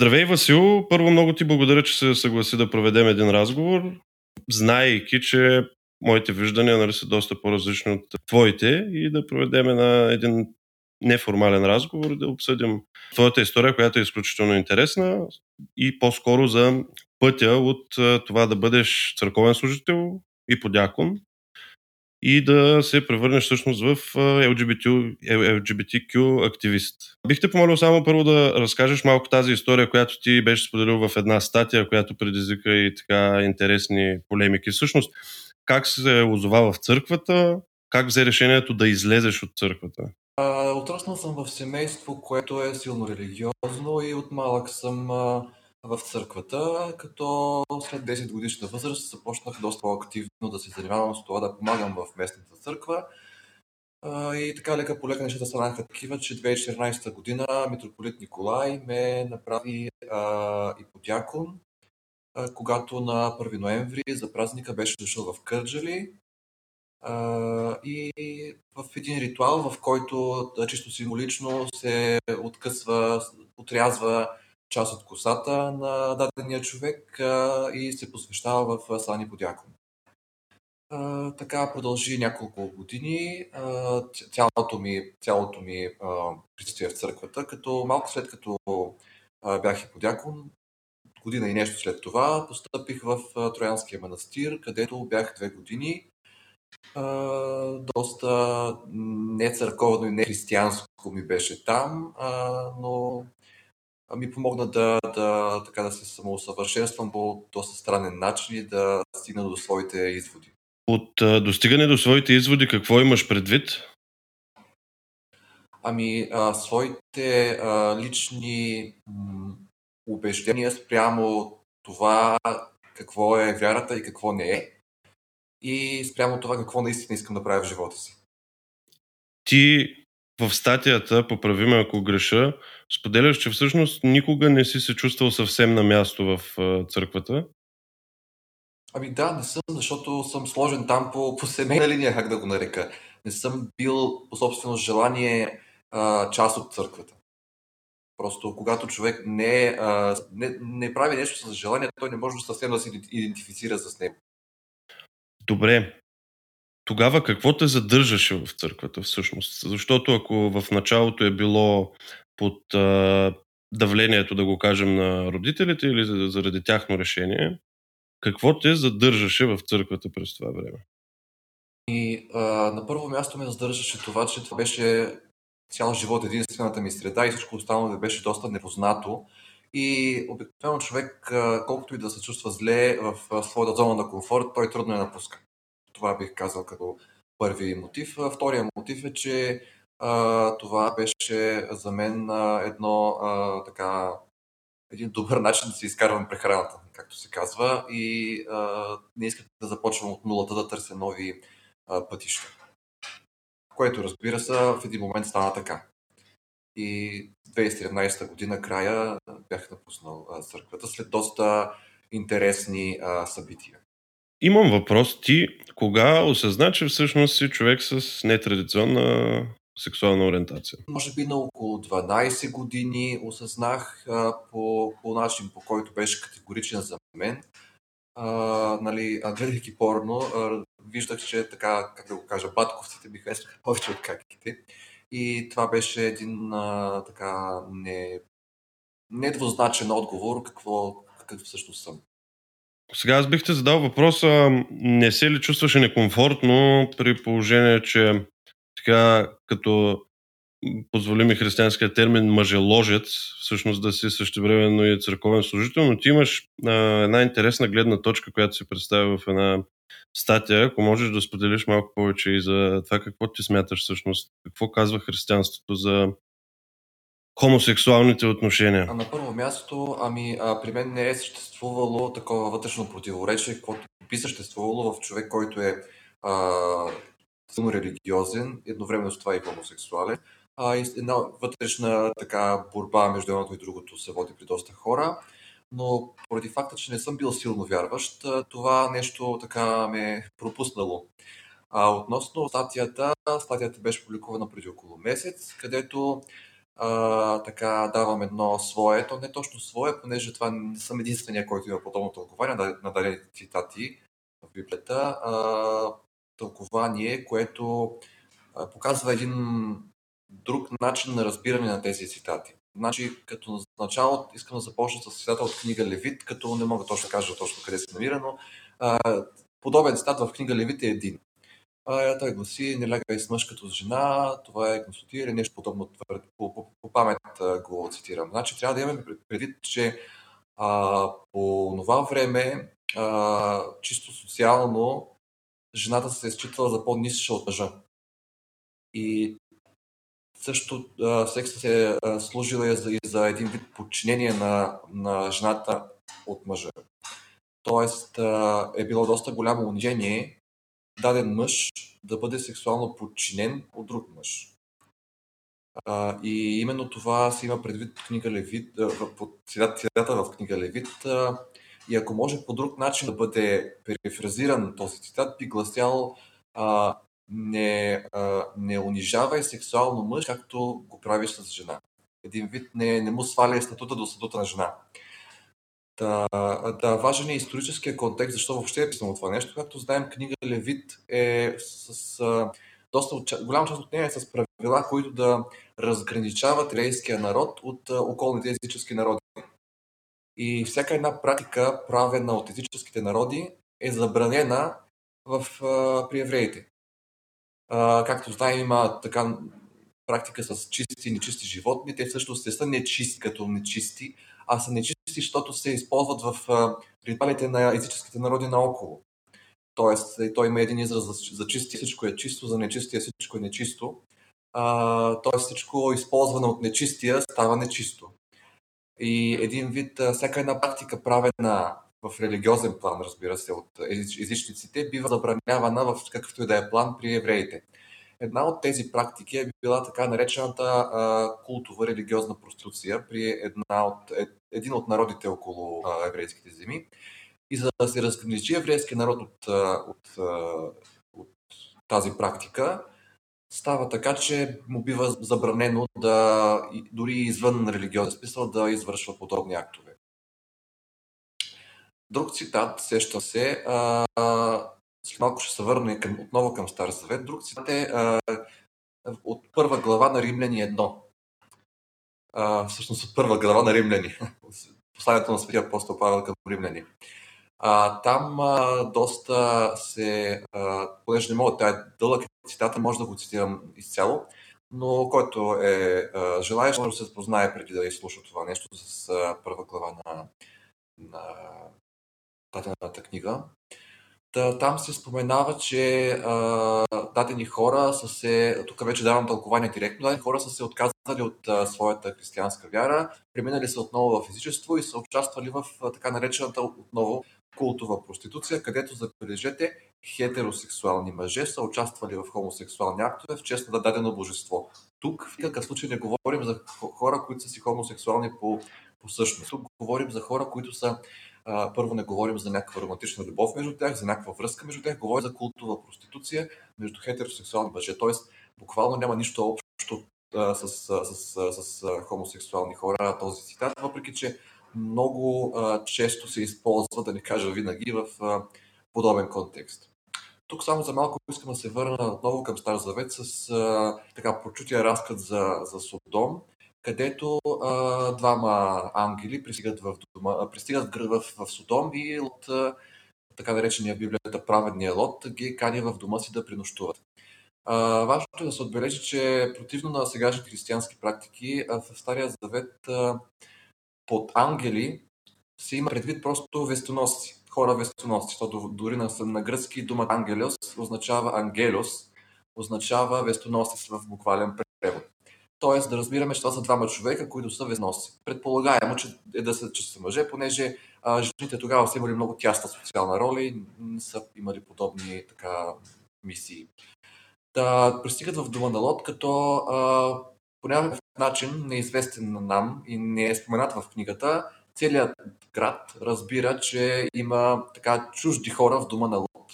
Здравей, Васил! Първо много ти благодаря, че се съгласи да проведем един разговор, знаейки, че моите виждания нали, са доста по-различни от твоите и да проведем на един неформален разговор, да обсъдим твоята история, която е изключително интересна и по-скоро за пътя от това да бъдеш църковен служител и подякон и да се превърнеш всъщност в LGBT, LGBTQ активист. Бих те помолил само първо да разкажеш малко тази история, която ти беше споделил в една статия, която предизвика и така интересни полемики. Всъщност, как се озова в църквата, как взе решението да излезеш от църквата? Отраснал съм в семейство, което е силно религиозно и от малък съм а, в църквата, като след 10 годишна възраст започнах доста по-активно да се занимавам с това да помагам в местната църква. И така лека по лека нещата станаха такива, че 2014 година митрополит Николай ме направи а, и подякон, а, когато на 1 ноември за празника беше дошъл в Кърджали а, и в един ритуал, в който чисто символично се откъсва, отрязва част от косата на дадения човек и се посвещава в Сани Подякон. Така продължи няколко години цялото ми, цялото ми присъствие в църквата, като малко след като бях и подякон, година и нещо след това, постъпих в Троянския манастир, където бях две години. Доста не църковно и не християнско ми беше там, но ми помогна да, да, така да се самоусъвършенствам по доста странен начин и да стигна до своите изводи. От а, достигане до своите изводи, какво имаш предвид? Ами, а, своите а, лични м, убеждения спрямо това какво е вярата и какво не е. И спрямо това какво наистина искам да правя в живота си. Ти в статията, поправи ме ако греша, споделяш, че всъщност никога не си се чувствал съвсем на място в църквата. Ами да, не съм, защото съм сложен там по, по семейна линия, как да го нарека. Не съм бил по собствено желание а, част от църквата. Просто когато човек не, а, не, не прави нещо с желание, той не може съвсем да се идентифицира с него. Добре. Тогава какво те задържаше в църквата всъщност? Защото ако в началото е било под а, давлението, да го кажем, на родителите или заради тяхно решение, какво те задържаше в църквата през това време? И а, на първо място ме задържаше това, че това беше цял живот единствената ми среда и всичко останало беше доста непознато. И обикновено човек, колкото и да се чувства зле в своята зона на комфорт, той трудно я напуска. Това бих казал като първи мотив. Втория мотив е, че а, това беше за мен а, едно а, така един добър начин да си изкарвам прехраната, както се казва, и а, не исках да започвам от нулата да търся нови а, пътища. Което, разбира се, в един момент стана така. И 2017 година края бях напуснал а, църквата след доста интересни а, събития. Имам въпрос. Ти кога осъзна, че всъщност си човек с нетрадиционна сексуална ориентация? Може би на около 12 години осъзнах а, по, по начин, по който беше категоричен за мен. А, нали, гледайки порно, а, виждах, че така, как да го кажа, батковците ми харесваха повече от каките. И това беше един а, така не, недвузначен отговор какво, какъв всъщност съм. Сега аз бих те задал въпроса, не се ли чувстваше некомфортно при положение, че така като позволи ми християнския термин мъжеложец, всъщност да си същевременно и църковен служител, но ти имаш а, една интересна гледна точка, която се представя в една статия. Ако можеш да споделиш малко повече и за това какво ти смяташ всъщност, какво казва християнството за хомосексуалните отношения? А на първо място, ами а, при мен не е съществувало такова вътрешно противоречие, каквото би съществувало в човек, който е а, силно религиозен, едновременно с това и хомосексуален. А, една вътрешна така борба между едното и другото се води при доста хора. Но поради факта, че не съм бил силно вярващ, това нещо така ме е пропуснало. А относно статията, статията беше публикувана преди около месец, където а, така давам едно свое, то не точно свое, понеже това не съм единствения, който има подобно тълкование на дадени цитати в Библията. А, тълкование, което а, показва един друг начин на разбиране на тези цитати. Значи, като начало искам да започна с цитата от книга Левит, като не мога точно да кажа точно къде се намира, но а, подобен цитат в книга Левит е един. А, той гласи, не лягай с мъж като с жена, това е консултиране, нещо подобно, по, по, по памет го цитирам. Значи трябва да имаме предвид, че а, по това време, а, чисто социално, жената се е считала за по-нисша от мъжа. И също секса се е служила и за, и за един вид подчинение на, на жената от мъжа. Тоест е било доста голямо унижение даден мъж да бъде сексуално подчинен от друг мъж. А, и именно това се има предвид книга Левит, под цитата в книга Левит. А, и ако може по друг начин да бъде перифразиран този цитат, би гласял а, не, а, не унижавай сексуално мъж, както го правиш с жена. Един вид не, не му сваля статута до статута на жена. Да, да, важен е историческия контекст, защо въобще е писано това нещо. Както знаем, книга Левит е с а, доста голяма част от нея е с правила, които да разграничават еврейския народ от околните езически народи. И всяка една практика, правена от езическите народи, е забранена в, а, при евреите. Както знаем, има така практика с чисти и нечисти животни. Те всъщност не са нечисти като нечисти, а са нечисти, защото се използват в ритуалите на езическите народи наоколо. Тоест, той има един израз за, за чисти всичко е чисто, за нечистия всичко е нечисто. А, тоест всичко използвано от нечистия става нечисто. И един вид, всяка една практика правена в религиозен план, разбира се, от езичниците, бива забранявана в какъвто и да е план при евреите. Една от тези практики е била така наречената а, култова религиозна проституция при една от, е, един от народите около а, еврейските земи. И за да се разграничи еврейски народ от, от, от, от тази практика, става така, че му бива забранено да, дори извън религиозен смисъл, да извършва подобни актове. Друг цитат, сещам се, а, след малко ще се върне към, отново към Стар Завет. Друг цитат е а, от първа глава на Римляни 1. А, всъщност от първа глава на Римляни. Посланието на Светия апостол Павел към Римляни. А, там а, доста се, а, понеже не мога, тя е дълъг цитата, може да го цитирам изцяло, но който е желаещ, може да се познае преди да изслуша това нещо с а, първа глава на, на дадената книга. Та, там се споменава, че а, дадени хора са се, тук вече давам тълкование директно, дадени хора са се отказали от а, своята християнска вяра, преминали са отново в физичество и са участвали в а, така наречената отново култова проституция, където, забележете, хетеросексуални мъже са участвали в хомосексуални актове в чест на дадено божество. Тук в никакъв случай не говорим за хора, които са си хомосексуални по, по същност. Тук говорим за хора, които са а, първо не говорим за някаква романтична любов между тях, за някаква връзка между тях, говорим за култова проституция между хетеросексуални мъже. Тоест, буквално няма нищо общо а, с, с, с, с, хомосексуални хора този цитат, въпреки че много а, често се използва, да не кажа винаги, в а, подобен контекст. Тук само за малко искам да се върна отново към Стар Завет с а, така прочутия разказ за, за Содом където а, двама ангели пристигат в, дома, пристигат в, в, Содом и от така наречения в Библията праведния лот ги кани в дома си да принощуват. А, важното е да се отбележи, че противно на сегашните християнски практики, а, в Стария Завет а, под ангели се има предвид просто вестоносци, хора вестоносци, защото дори на, на гръцки думата ангелос означава ангелос, означава вестоносец в буквален превод. Тоест да разбираме, че това са двама човека, които са везноси. Предполагаемо, че, е да са, че са мъже, понеже а, жените тогава са имали много тясна социална роля и не са имали подобни така мисии. Да пристигат в дома на Лот, като по някакъв начин, неизвестен на нам и не е споменат в книгата, целият град разбира, че има така чужди хора в дома на Лот.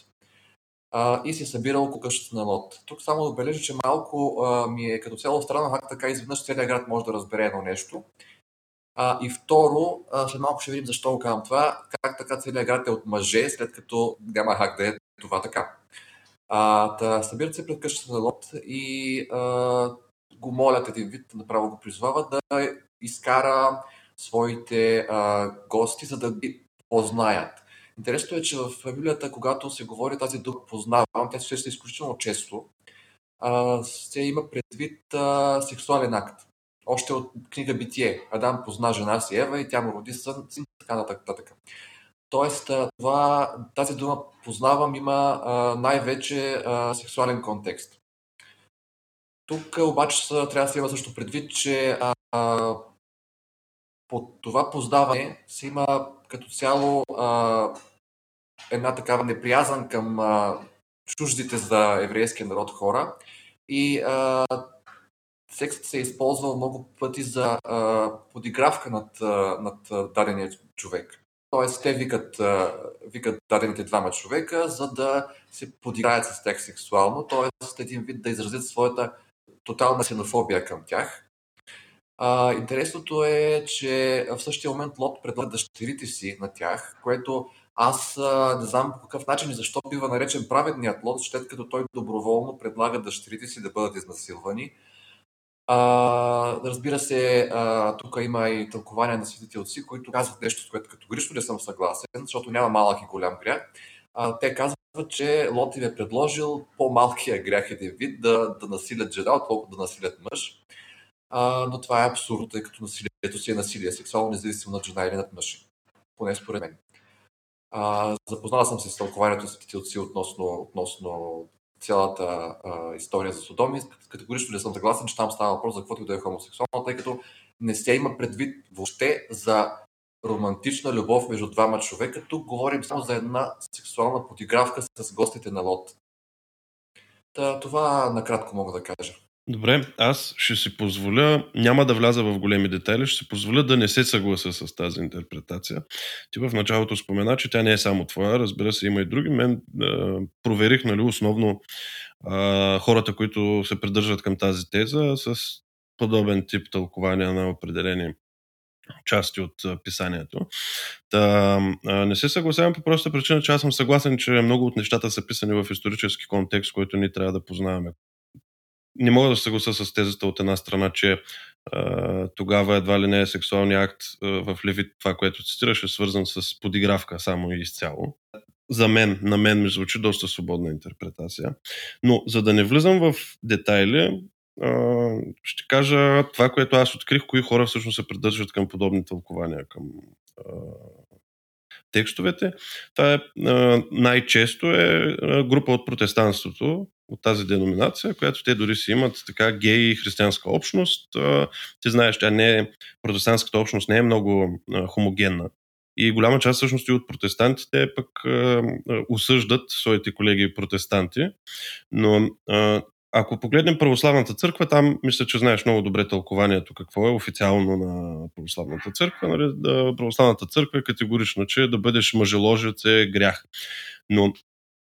А, и се събира около къщата на Лот. Тук само да отбележа, че малко а, ми е като цяло странно как така изведнъж целият град може да разбере едно нещо. А, и второ, а, след малко ще видим защо го казвам това, как така целият град е от мъже, след като няма как да е това така. А, та, събират се пред къщата на Лот и а, го молят един вид, направо го призвават да изкара своите а, гости, за да ги познаят. Интересното е, че в Библията, когато се говори тази дума познавам, тя се среща изключително често, а, се има предвид а, сексуален акт. Още от книга Битие. Адам позна жена си Ева и тя му роди сън, син, така нататък. Тоест, това, тази дума познавам има а, най-вече а, сексуален контекст. Тук обаче трябва да се има също предвид, че а, под това познаване се има като цяло а, една такава неприязан към а, чуждите за еврейския народ хора и а, сексът се е използвал много пъти за а, подигравка над, а, над дадения човек. Тоест, те викат, а, викат дадените двама човека, за да се подиграят с тях сексуално, т.е. един вид да изразят своята тотална ксенофобия към тях. А, интересното е, че в същия момент Лот предлага дъщерите си на тях, което аз а, не знам по какъв начин и защо бива наречен праведният Лот, след като той доброволно предлага дъщерите си да бъдат изнасилвани. А, разбира се, а, тук има и тълкования на светите отци, които казват нещо, с което категорично не съм съгласен, защото няма малък и голям грях. А, те казват, че Лот им е предложил по-малкия грях един вид да, да насилят жена, отколкото да насилят мъж. А, но това е абсурд, тъй като насилието си е насилие, сексуално независимо над жена или над мъж. Поне според мен. А, запознал съм се с тълкованието светите отци относно, относно цялата а, история за Содом и категорично не съм съгласен, че там става въпрос за каквото да е хомосексуално, тъй като не се има предвид въобще за романтична любов между двама човека. Тук говорим само за една сексуална подигравка с гостите на Лот. Та, това накратко мога да кажа. Добре, аз ще си позволя, няма да вляза в големи детайли, ще си позволя да не се съгласа с тази интерпретация. Ти в началото спомена, че тя не е само твоя, разбира се, има и други. Мен а, проверих, нали, основно а, хората, които се придържат към тази теза с подобен тип тълкования на определени части от писанието. Та, не се съгласявам по проста причина, че аз съм съгласен, че много от нещата са писани в исторически контекст, който ние трябва да познаваме не мога да се съгласа с тезата от една страна, че тогава едва ли не е сексуалния акт в Левит, това, което цитираш, е свързан с подигравка само и изцяло. За мен, на мен ми звучи доста свободна интерпретация. Но за да не влизам в детайли, ще кажа това, което аз открих, кои хора всъщност се придържат към подобни тълкования към текстовете. Това е, най-често е група от протестанството, от тази деноминация, която те дори си имат така гей християнска общност. Ти знаеш, тя не е, протестантската общност не е много хомогенна. И голяма част всъщност и от протестантите пък осъждат своите колеги протестанти. Но ако погледнем православната църква, там мисля, че знаеш много добре тълкованието какво е официално на православната църква. Нали? Православната църква е категорично, че да бъдеш мъжеложец е грях. Но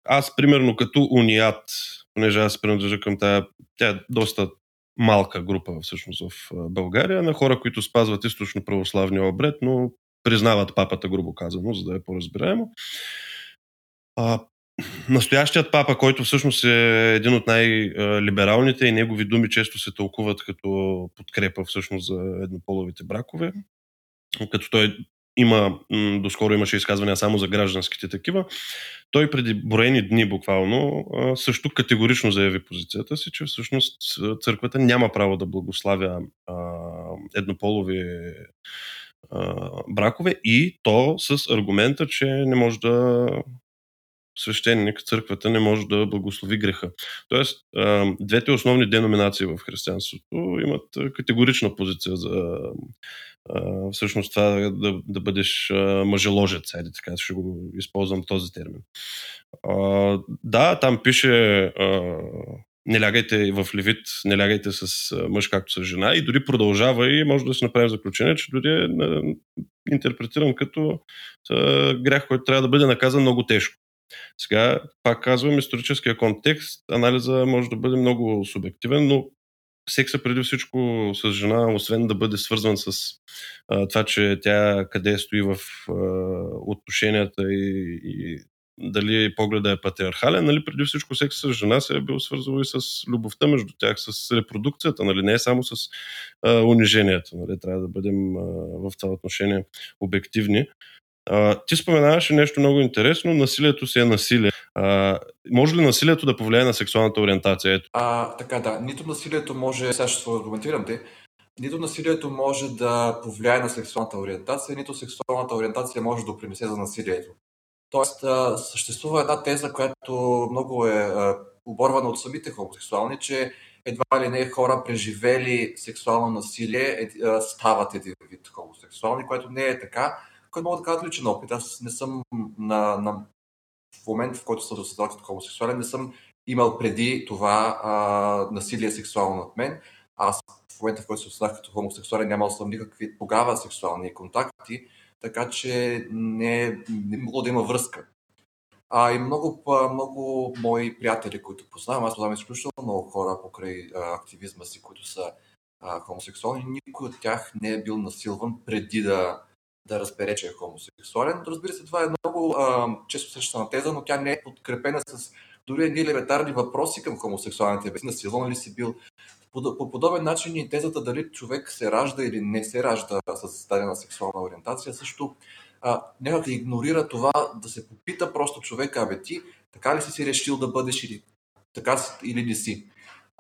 аз, примерно, като уният, понеже аз принадлежа към тая, тя е доста малка група всъщност в България, на хора, които спазват източно православния обред, но признават папата, грубо казано, за да е по-разбираемо. А, настоящият папа, който всъщност е един от най-либералните и негови думи често се тълкуват като подкрепа всъщност за еднополовите бракове, като той има, доскоро имаше изказвания само за гражданските такива, той преди броени дни буквално също категорично заяви позицията си, че всъщност църквата няма право да благославя еднополови бракове и то с аргумента, че не може да свещеник, църквата не може да благослови греха. Тоест, двете основни деноминации в християнството имат категорична позиция за всъщност това да, да бъдеш мъжеложец, айде така ще го използвам този термин. Да, там пише не лягайте в левит, не лягайте с мъж както с жена и дори продължава и може да се направи заключение, че дори е интерпретиран като грях, който трябва да бъде наказан много тежко. Сега, пак казвам, историческия контекст, анализа може да бъде много субективен, но секса преди всичко с жена, освен да бъде свързван с а, това, че тя къде стои в а, отношенията и, и дали погледа е патриархален, нали, преди всичко секс с жена се е бил свързал и с любовта между тях, с репродукцията, нали, не е само с а, унижението. Нали, трябва да бъдем а, в това отношение обективни. А, ти споменаваше нещо много интересно, насилието си е насилие. А, може ли насилието да повлияе на сексуалната ориентация? Ето. А, така да, нито насилието може, сега ще се аргументирам те, нито насилието може да повлияе на сексуалната ориентация, нито сексуалната ориентация може да допринесе за насилието. Тоест, съществува една теза, която много е оборвана от самите хомосексуални, че едва ли не хора преживели сексуално насилие стават един вид хомосексуални, което не е така, което мога да кажа личен опит. Аз не съм на, на в момент, в който съм осъзнал като хомосексуален, не съм имал преди това а, насилие сексуално над мен. Аз в момента, в който се осъзнах като хомосексуален, нямал съм никакви тогава сексуални контакти, така че не, не могло да има връзка. А и много, много мои приятели, които познавам, аз познавам изключително много хора покрай а, активизма си, които са а, хомосексуални, никой от тях не е бил насилван преди да, да разбере, че е хомосексуален. Разбира се, това е много а, често срещана теза, но тя не е подкрепена с дори едни елементарни въпроси към хомосексуалните. Насилван ли си бил? По, по подобен начин и тезата дали човек се ражда или не се ражда с дадена сексуална ориентация също а, някак да игнорира това да се попита просто човека, абе ти така ли си си решил да бъдеш или така или не си.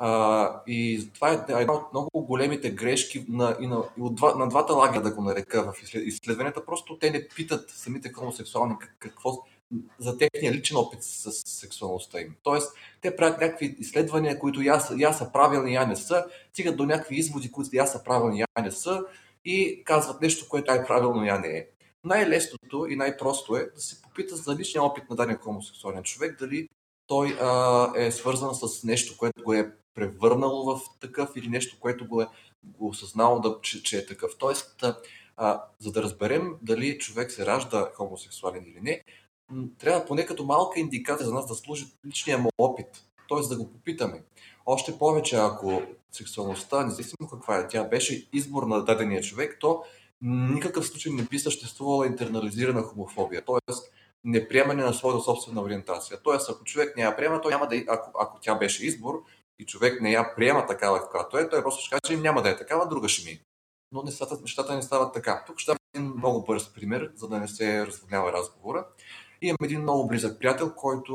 А, и това е една от много големите грешки на, и на, и от два, на двата лагера, да го нарека в изследванията. Просто те не питат самите хомосексуални какво, за техния личен опит с сексуалността им. Тоест, те правят някакви изследвания, които я я са правилни, я не са, стигат до някакви изводи, които я са правилни, я не са и казват нещо, което е правилно, я не е. Най-лесното и най-просто е да се попита за личния опит на даден хомосексуален човек, дали той а, е свързан с нещо, което го е превърнало в такъв или нещо, което го е го осъзнало, да, че, че е такъв. Тоест, а, за да разберем дали човек се ражда хомосексуален или не, трябва поне като малка индикация за нас да служи личния му опит. Т.е. да го попитаме. Още повече, ако сексуалността, независимо каква е, тя беше избор на дадения човек, то никакъв случай не би съществувала интернализирана хомофобия. Т.е. неприемане на своята собствена ориентация. Тоест, ако човек я приема, той няма да. Ако, ако тя беше избор и човек не я приема такава, каквато е, той просто ще каже, че няма да е такава, друга ще ми. Но нещата, нещата не стават така. Тук ще дам един много бърз пример, за да не се разводнява разговора. Имам един много близък приятел, който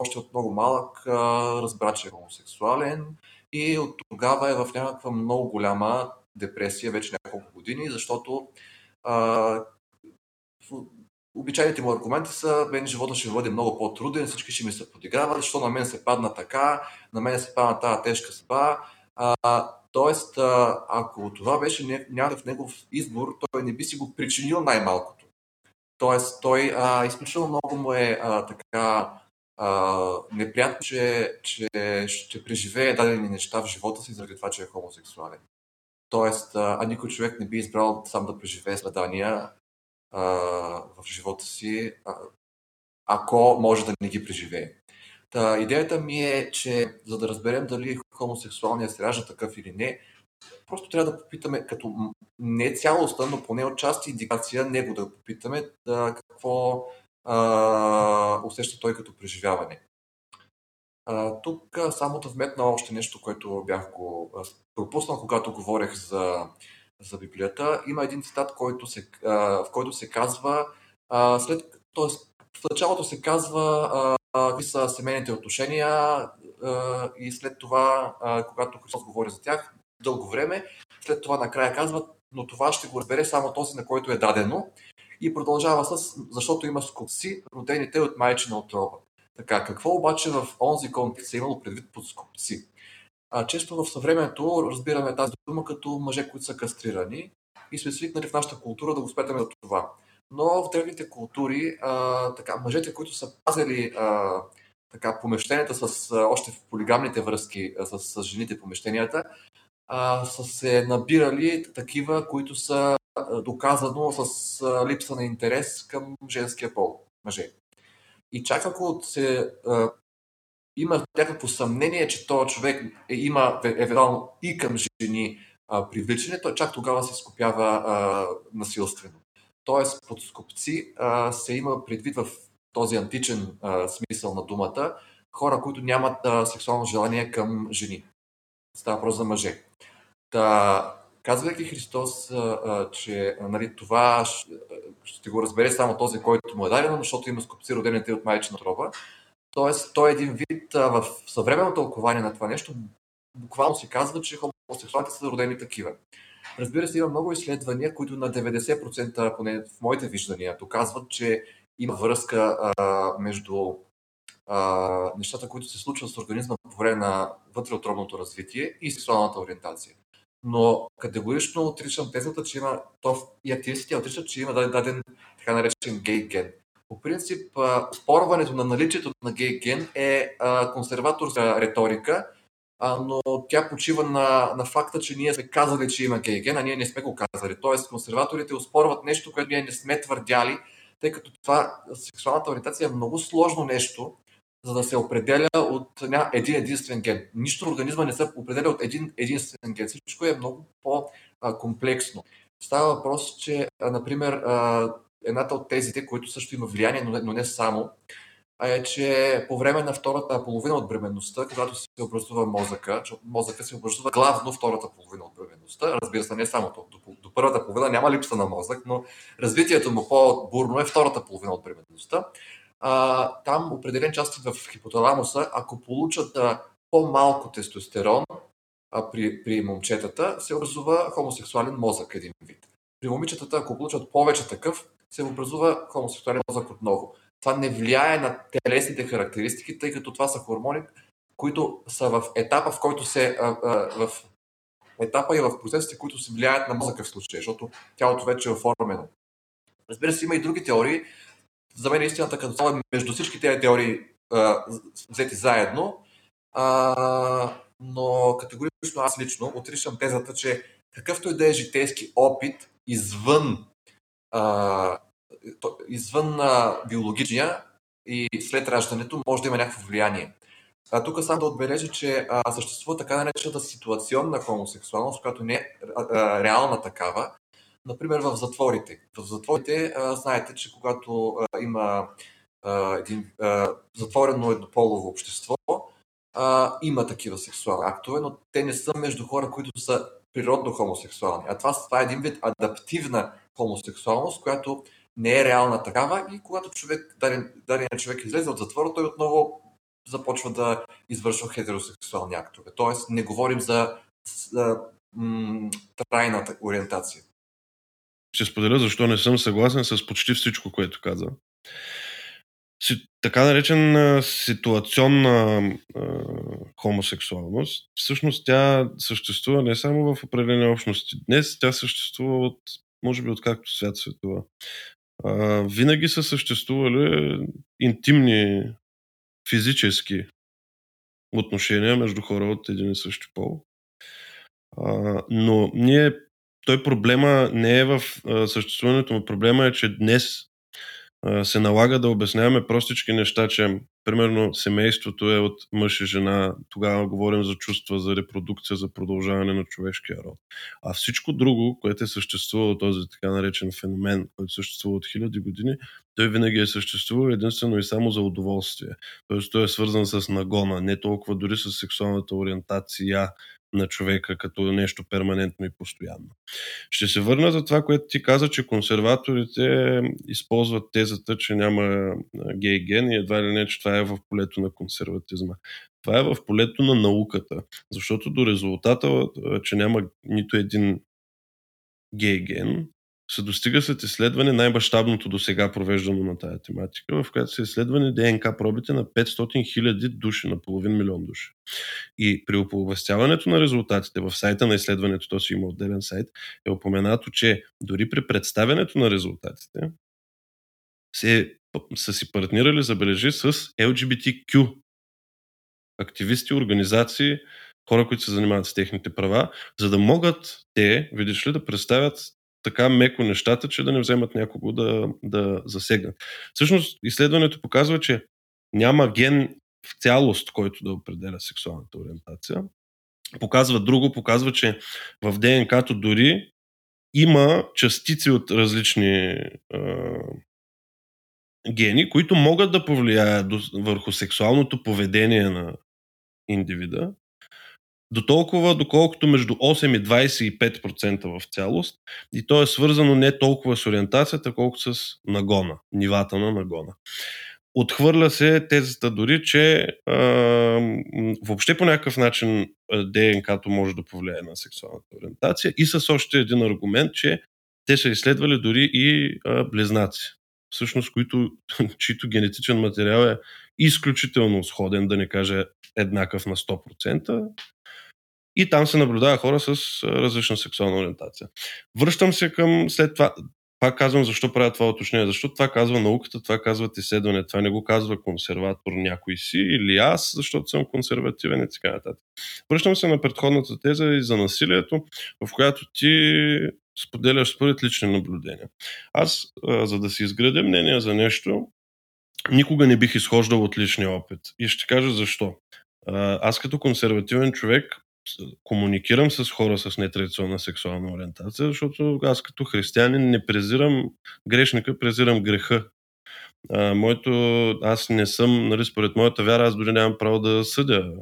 още от много малък разбра, че е хомосексуален и от тогава е в някаква много голяма депресия вече няколко години, защото а, обичайните му аргументи са, мен живота ще бъде много по-труден, всички ще ми се подиграват, защо на мен се падна така, на мен се падна тази тежка съдба. Тоест, ако това беше някакъв негов избор, той не би си го причинил най-малкото. Тоест, той а, изключително много му е а, така а, неприятно, че, че ще преживее дадени неща в живота си заради това, че е хомосексуален. Тоест, а, а никой човек не би избрал сам да преживее страдания а, в живота си, а, ако може да не ги преживее. Та, идеята ми е, че за да разберем дали хомосексуалният се ражда такъв или не, Просто трябва да попитаме, като не цялостта, но поне отчасти индикация, него да попитаме да, какво а, усеща той като преживяване. А, тук само да вметна още нещо, което бях го пропуснал, когато говорех за, за Библията. Има един цитат, който се, а, в който се казва, а, след, т.е. в началото се казва а, какви са семейните отношения а, и след това, а, когато Христос говори за тях, дълго време. След това накрая казват, но това ще го разбере само този, на който е дадено. И продължава с, защото има скопци, родените от майчина отроба. Така, какво обаче в онзи контекст е имало предвид под скопци? А, често в съвременето разбираме тази дума като мъже, които са кастрирани и сме свикнали в нашата култура да го спетаме за това. Но в древните култури, а, така, мъжете, които са пазили а, така, помещенията с, а, още в полигамните връзки а, с, с жените помещенията, а, са се набирали такива, които са доказано с липса на интерес към женския пол, мъже. И чак ако се а, има някакво съмнение, че този човек е, има евентуално и към жени а, привличане, то чак тогава се скопява а, насилствено. Тоест, под скопци а, се има предвид в този античен а, смисъл на думата хора, които нямат а, сексуално желание към жени. Става просто за мъже. Та, казвайки Христос, а, а, че нали, това ще го разбере само този, който му е дадено, защото има скопци родените от майчина троба. Тоест, той е един вид в съвременно тълкование на това нещо, буквално се казва, че хомосексуалите са родени такива. Разбира се, има много изследвания, които на 90%, поне в моите виждания, доказват, че има връзка а, между а, нещата, които се случват с организма по време на вътреотробното развитие и сексуалната ориентация. Но категорично отричам тезата, че има, то и атеистите отричат, че има даден така наречен гей ген. По принцип, спорването на наличието на гей ген е консерваторска риторика, но тя почива на, на факта, че ние сме казали, че има гей ген, а ние не сме го казали. Тоест, консерваторите успорват нещо, което ние не сме твърдяли, тъй като това сексуалната ориентация е много сложно нещо, за да се определя от един единствен ген. Нищо в организма не се определя от един единствен ген. Всичко е много по-комплексно. Става въпрос, че, например, едната от тезите, които също има влияние, но не само, е, че по време на втората половина от бременността, когато се образува мозъка, че мозъка се образува главно втората половина от бременността, разбира се, не само до, до, до първата половина няма липса на мозък, но развитието му по-бурно е втората половина от бременността. А, там определен части в хипоталамуса, ако получат а, по-малко тестостерон а, при, при момчетата, се образува хомосексуален мозък един вид. При момичетата, ако получат повече такъв, се образува хомосексуален мозък отново. Това не влияе на телесните характеристики, тъй като това са хормони, които са в етапа, в който се. В етапа и в процесите, които се влияят на мозъка в случая, защото тялото вече е оформено. Разбира се, има и други теории. За мен е истината като цяло между всички тези теории а, взети заедно, а, но категорично аз лично отричам тезата, че какъвто и да е житейски опит извън а, извън а, биологичния и след раждането може да има някакво влияние. А, тук само да отбележа, че а, съществува така наречената ситуационна хомосексуалност, която не е реална такава. Например, в затворите. В затворите а, знаете, че когато а, има а, един а, затворено еднополово общество, а, има такива сексуални актове, но те не са между хора, които са природно хомосексуални. А това, това е един вид адаптивна хомосексуалност, която не е реална такава и когато човек, даден, човек излезе от затвора, той отново започва да извършва хетеросексуални актове. Тоест не говорим за, за м- трайната ориентация. Ще споделя защо не съм съгласен с почти всичко, което каза. Си, така наречена ситуационна а, хомосексуалност, всъщност тя съществува не само в определени общности. Днес тя съществува от, може би, откакто свят светува а, винаги са съществували интимни физически отношения между хора от един и същи пол. А, но ние, той проблема не е в а, съществуването му. Проблема е, че днес се налага да обясняваме простички неща, че примерно семейството е от мъж и жена, тогава говорим за чувства, за репродукция, за продължаване на човешкия род. А всичко друго, което е съществувало, този така наречен феномен, който съществува от хиляди години, той винаги е съществувал единствено и само за удоволствие. Тоест той е свързан с нагона, не толкова дори с сексуалната ориентация, на човека като нещо перманентно и постоянно. Ще се върна за това, което ти каза, че консерваторите използват тезата, че няма гей ген и едва ли не, че това е в полето на консерватизма. Това е в полето на науката, защото до резултата, че няма нито един гей ген, се достига след изследване най-бащабното до сега провеждано на тая тематика, в която са изследвани ДНК пробите на 500 хиляди души, на половин милион души. И при оповестяването на резултатите в сайта на изследването, то си има отделен сайт, е упоменато, че дори при представянето на резултатите се, са си партнирали, забележи, с LGBTQ активисти, организации, хора, които се занимават с техните права, за да могат те, видиш ли, да представят така меко нещата, че да не вземат някого да, да засегнат. Всъщност, изследването показва, че няма ген в цялост, който да определя сексуалната ориентация. Показва друго, показва, че в ДНК-то дори има частици от различни а, гени, които могат да повлияят върху сексуалното поведение на индивида, до толкова, доколкото между 8 и 25% в цялост. И то е свързано не толкова с ориентацията, колкото с нагона, нивата на нагона. Отхвърля се тезата дори, че а, въобще по някакъв начин ДНК-то може да повлияе на сексуалната ориентация и с още един аргумент, че те са изследвали дори и а, близнаци, всъщност, които, чието генетичен материал е изключително сходен, да не кажа еднакъв на 100%, и там се наблюдава хора с различна сексуална ориентация. Връщам се към след това. Пак казвам защо правя това уточнение. Защото това казва науката, това казват изследване, това не го казва консерватор някой си или аз, защото съм консервативен и така нататък. Връщам се на предходната теза и за насилието, в която ти споделяш според лични наблюдения. Аз, за да си изградя мнение за нещо, никога не бих изхождал от личния опит. И ще кажа защо. Аз като консервативен човек комуникирам с хора с нетрадиционна сексуална ориентация, защото аз като християнин не презирам грешника, презирам греха. А, моето, аз не съм, нали, според моята вяра, аз дори нямам право да съдя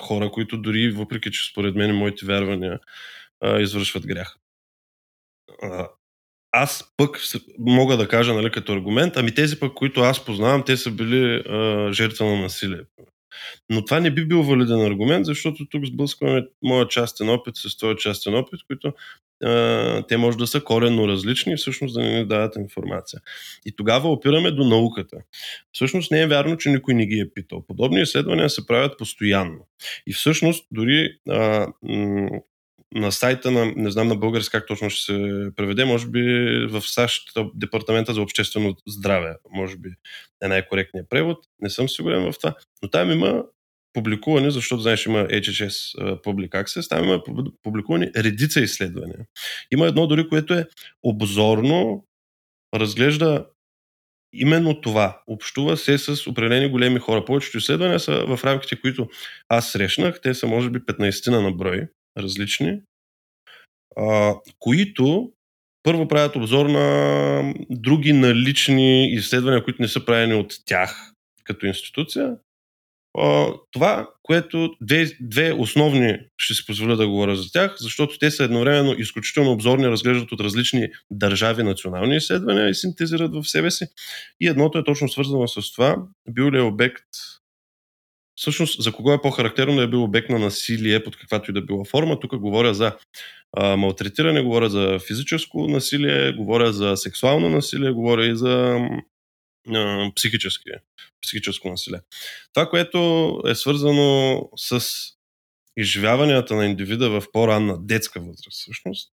хора, които дори, въпреки че според мен моите вярвания а, извършват грях. А, аз пък мога да кажа нали, като аргумент, ами тези пък, които аз познавам, те са били а, жертва на насилие. Но това не би бил валиден аргумент, защото тук сблъскваме моя частен опит с твоя частен опит, които а, те може да са коренно различни и всъщност да не ни дават информация. И тогава опираме до науката. Всъщност не е вярно, че никой не ги е питал. Подобни изследвания се правят постоянно. И всъщност дори а, м- на сайта на, не знам на български как точно ще се преведе, може би в САЩ Департамента за обществено здраве, може би е най-коректният превод, не съм сигурен в това, но там има публикувани, защото знаеш има HHS Public Access, там има публикувани редица изследвания. Има едно дори, което е обзорно, разглежда именно това. Общува се с определени големи хора. Повечето изследвания са в рамките, които аз срещнах. Те са може би 15 на брой различни, а, които първо правят обзор на други налични изследвания, които не са правени от тях като институция. А, това, което две, две основни ще си позволя да говоря за тях, защото те са едновременно изключително обзорни, разглеждат от различни държави национални изследвания и синтезират в себе си. И едното е точно свързано с това, бил ли е обект всъщност за кого е по-характерно да е бил обект на насилие под каквато и да била форма. Тук говоря за а, малтретиране, говоря за физическо насилие, говоря за сексуално насилие, говоря и за а, психически, психическо насилие. Това, което е свързано с изживяванията на индивида в по-ранна детска възраст, всъщност,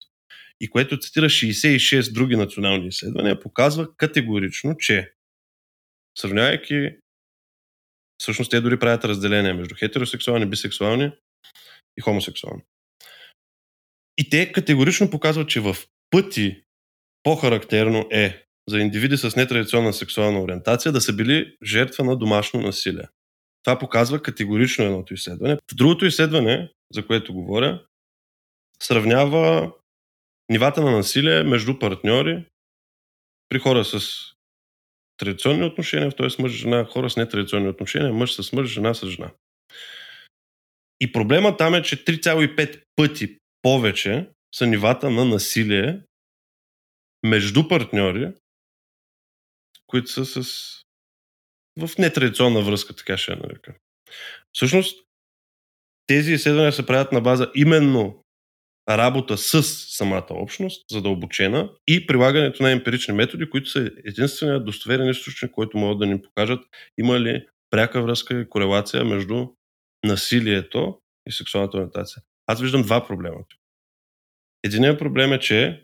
и което цитира 66 други национални изследвания, показва категорично, че сравнявайки Всъщност те дори правят разделение между хетеросексуални, бисексуални и хомосексуални. И те категорично показват, че в пъти по-характерно е за индивиди с нетрадиционна сексуална ориентация да са били жертва на домашно насилие. Това показва категорично едното изследване. Другото изследване, за което говоря, сравнява нивата на насилие между партньори при хора с традиционни отношения, т.е. мъж-жена, хора с нетрадиционни отношения, мъж с мъж, жена с жена. И проблема там е, че 3,5 пъти повече са нивата на насилие между партньори, които са с... в нетрадиционна връзка, така ще я нарека. Всъщност, тези изследвания се правят на база именно работа с самата общност, задълбочена и прилагането на емпирични методи, които са единственият достоверен източник, който могат да ни покажат има ли пряка връзка и корелация между насилието и сексуалната ориентация. Аз виждам два проблема. Единият проблем е, че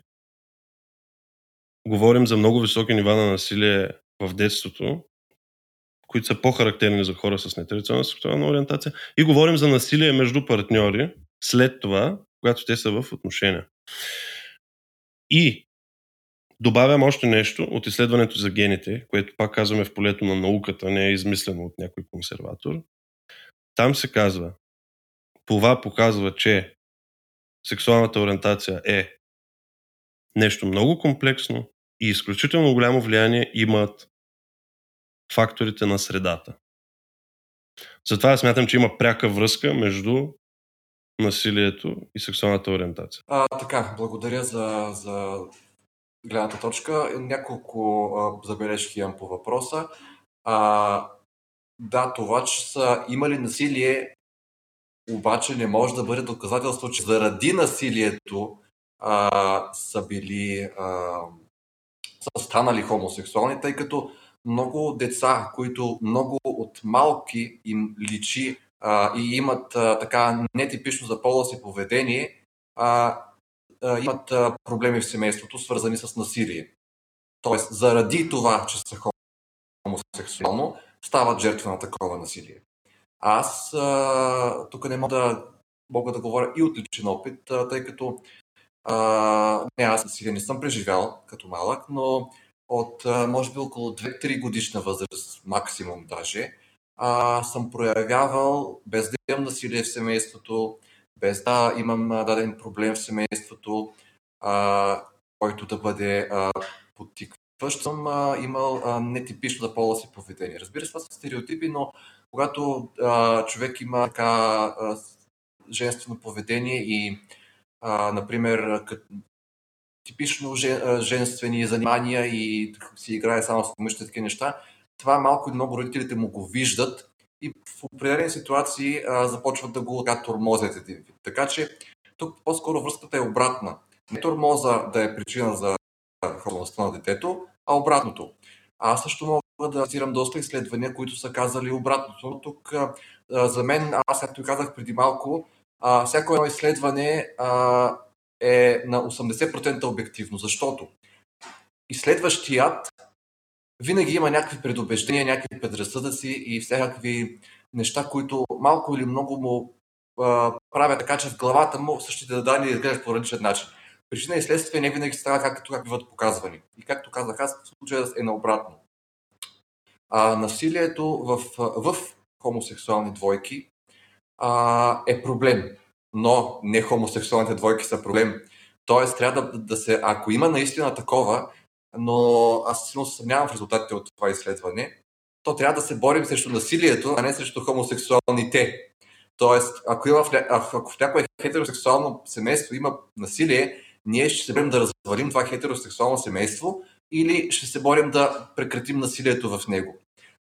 говорим за много високи нива на насилие в детството, които са по-характерни за хора с нетрадиционна сексуална ориентация, и говорим за насилие между партньори след това, когато те са в отношения. И добавям още нещо от изследването за гените, което пак казваме в полето на науката, не е измислено от някой консерватор. Там се казва, това показва, че сексуалната ориентация е нещо много комплексно и изключително голямо влияние имат факторите на средата. Затова смятам, че има пряка връзка между насилието и сексуалната ориентация. А, така, благодаря за, за гледната точка. Няколко а, забележки имам по въпроса. А, да, това, че са имали насилие, обаче не може да бъде доказателство, че заради насилието а, са били а, са станали хомосексуални, тъй като много деца, които много от малки им личи а, и имат а, така нетипично за пола си поведение, а, а, имат а, проблеми в семейството, свързани с насилие. Тоест, заради това, че са хомосексуално, стават жертва на такова насилие. Аз а, тук не мога да, мога да говоря и от личен опит, а, тъй като а, не, аз насилие не съм преживял като малък, но от може би около 2-3 годишна възраст, максимум даже, а, съм проявявал без да имам насилие в семейството, без да имам даден проблем в семейството, а, който да бъде а, подтикващ, съм а, имал а, нетипично за пола си поведение. Разбира се, това са стереотипи, но когато а, човек има така а, женствено поведение и, а, например, типично женствени занимания и си играе само с помощта такива неща, това малко или много родителите му го виждат и в определени ситуации а, започват да го така, тормозят един вид. Така че тук по-скоро връзката е обратна. Не тормоза да е причина за хорността на детето, а обратното. Аз също мога да цитирам доста изследвания, които са казали обратното. Тук а, за мен, аз както казах преди малко, а, всяко едно изследване а, е на 80% обективно, защото изследващият винаги има някакви предубеждения, някакви предразсъдъци и всякакви неща, които малко или много му а, правят така, че в главата му същите данни изглеждат по различен начин. Причина и следствие не винаги става както как биват показвани. И както казах аз, в случая е наобратно. А, насилието в, в хомосексуални двойки а, е проблем но не хомосексуалните двойки са проблем. Тоест, трябва да, да се, ако има наистина такова, но аз силно се съмнявам в резултатите от това изследване, то трябва да се борим срещу насилието, а не срещу хомосексуалните. Тоест, ако, има, ако в някое хетеросексуално семейство има насилие, ние ще се борим да развалим това хетеросексуално семейство или ще се борим да прекратим насилието в него.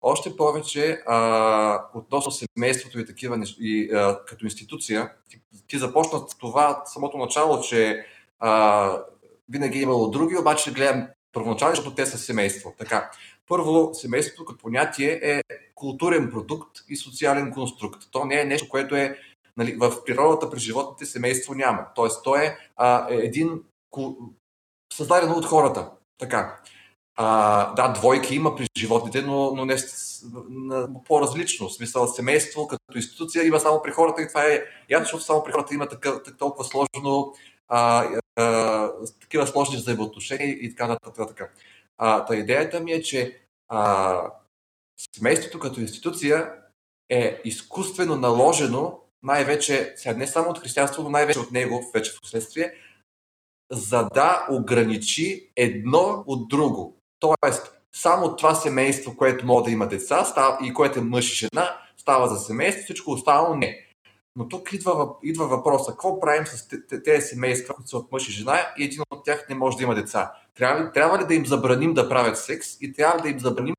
Още повече а, относно семейството и такива и, а, като институция, ти, ти започна с това самото начало, че а, винаги е имало други, обаче гледам първоначално, защото те са семейство. Така, първо, семейството като понятие е културен продукт и социален конструкт. То не е нещо, което е нали, в природата при животните семейство няма. Тоест, то е а, е един създадено от хората. Така. А, да, двойки има при животните, но, но не по-различно. В смисъл, семейство като институция има само при хората и това е ясно, защото само при хората има така, толкова сложно, а, а, такива сложни взаимоотношения и така нататък. Та идеята ми е, че а, семейството като институция е изкуствено наложено, най-вече, сега не само от християнство, но най-вече от него, вече в последствие, за да ограничи едно от друго. Тоест, само това семейство, което може да има деца става, и което е мъж и жена, става за семейство, всичко останало не. Но тук идва, идва въпроса, какво правим с тези семейства, които са от мъж и жена и един от тях не може да има деца? Трябва ли, трябва ли да им забраним да правят секс и трябва ли да им забраним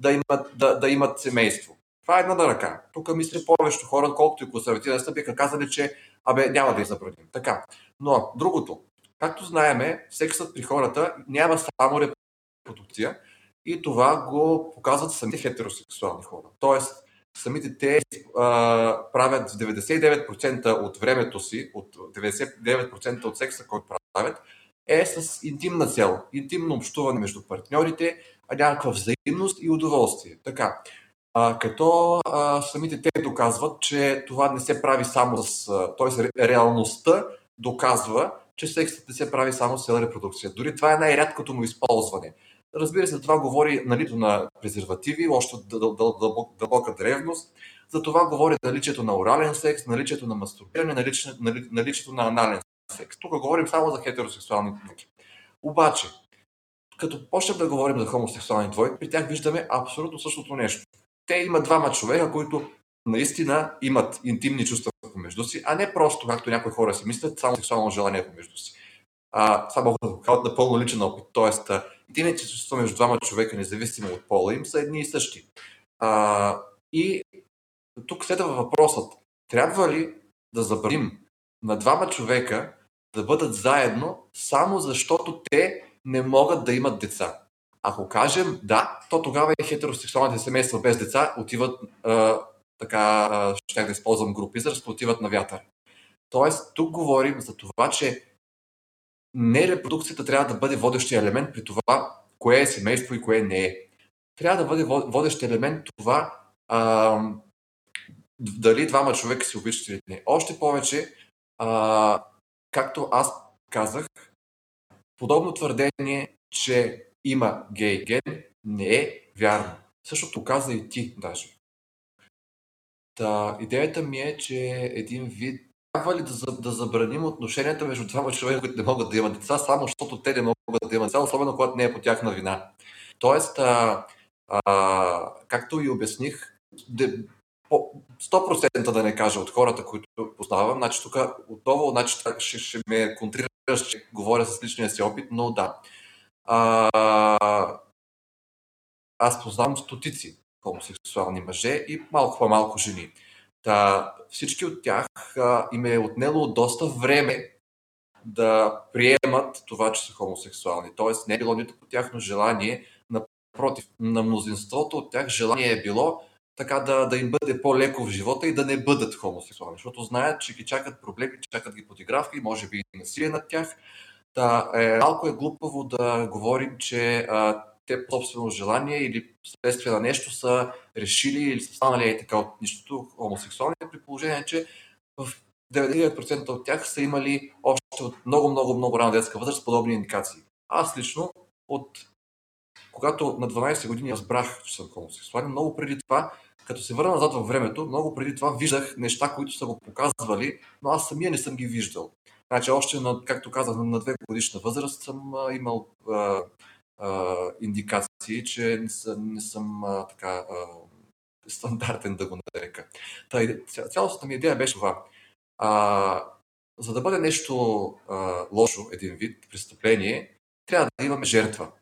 да имат, да, да имат семейство? Това е една да ръка. Тук мисля повечето хора, колкото и консервативни са, биха казали, че абе няма да я забраним. Така. Но другото, както знаеме, сексът при хората няма само продукция и това го показват самите хетеросексуални хора. Тоест, самите те а, правят 99% от времето си, от 99% от секса, който правят, е с интимна цел, интимно общуване между партньорите, а някаква взаимност и удоволствие. Така. А, като а, самите те доказват, че това не се прави само с... Т.е. реалността доказва, че сексът не се прави само с репродукция. Дори това е най-рядкото му използване. Разбира се, това говори налито на презервативи, още дълбока древност. За това говори наличието на орален секс, наличието на мастурбиране, наличието, наличието на анален секс. Тук говорим само за хетеросексуални двойки. Обаче, като почнем да говорим за хомосексуални двойки, при тях виждаме абсолютно същото нещо. Те имат двама човека, които наистина имат интимни чувства помежду си, а не просто, както някои хора си мислят, само сексуално желание помежду си. А, това могат да го кажат напълно личен опит. Тоест, интимните чувства между двама човека, независимо от пола им, са едни и същи. А, и тук следва въпросът. Трябва ли да забраним на двама човека да бъдат заедно, само защото те не могат да имат деца? Ако кажем да, то тогава и хетеросексуалните семейства без деца отиват, а, така, ще да използвам групи, за да отиват на вятър. Тоест, тук говорим за това, че не репродукцията трябва да бъде водещия елемент при това, кое е семейство и кое не е. Трябва да бъде водещ елемент това а, дали двама човека си обичат или не. Още повече, а, както аз казах, подобно твърдение, че има гей ген, не е вярно. Същото каза и ти даже. Та, идеята ми е, че един вид трябва ли да, да забраним отношенията между двама човека, които не могат да имат деца, само защото те не могат да имат деца, особено когато не е по тяхна вина. Тоест, а, а, както и обясних, 100% да не кажа от хората, които познавам, значи тук отново значи, ще, ще ме контрираш, че говоря с личния си опит, но да. А, аз познавам стотици хомосексуални мъже и малко по-малко жени. Та, всички от тях а, им е отнело доста време да приемат това, че са хомосексуални. Тоест не е било нито по тяхно желание, напротив, на мнозинството от тях желание е било така да, да им бъде по-леко в живота и да не бъдат хомосексуални, защото знаят, че ги чакат проблеми, чакат ги подигравки, може би и насилие над тях. Та, е, малко е глупаво да говорим, че а, те собствено желание или следствие на нещо са решили или са станали е така от нищото хомосексуални, при положение, че в 99% от тях са имали още от много, много, много рано детска възраст подобни индикации. Аз лично от когато на 12 години разбрах, че съм хомосексуален, много преди това като се върна назад във времето, много преди това виждах неща, които са го показвали, но аз самия не съм ги виждал. Значи, още, на, както казах, на две годишна възраст съм а, имал а, а, индикации, че не съм, не съм а, така а, стандартен да го нарека. Та, цялостната ми идея беше това. А, за да бъде нещо а, лошо, един вид престъпление, трябва да имаме жертва.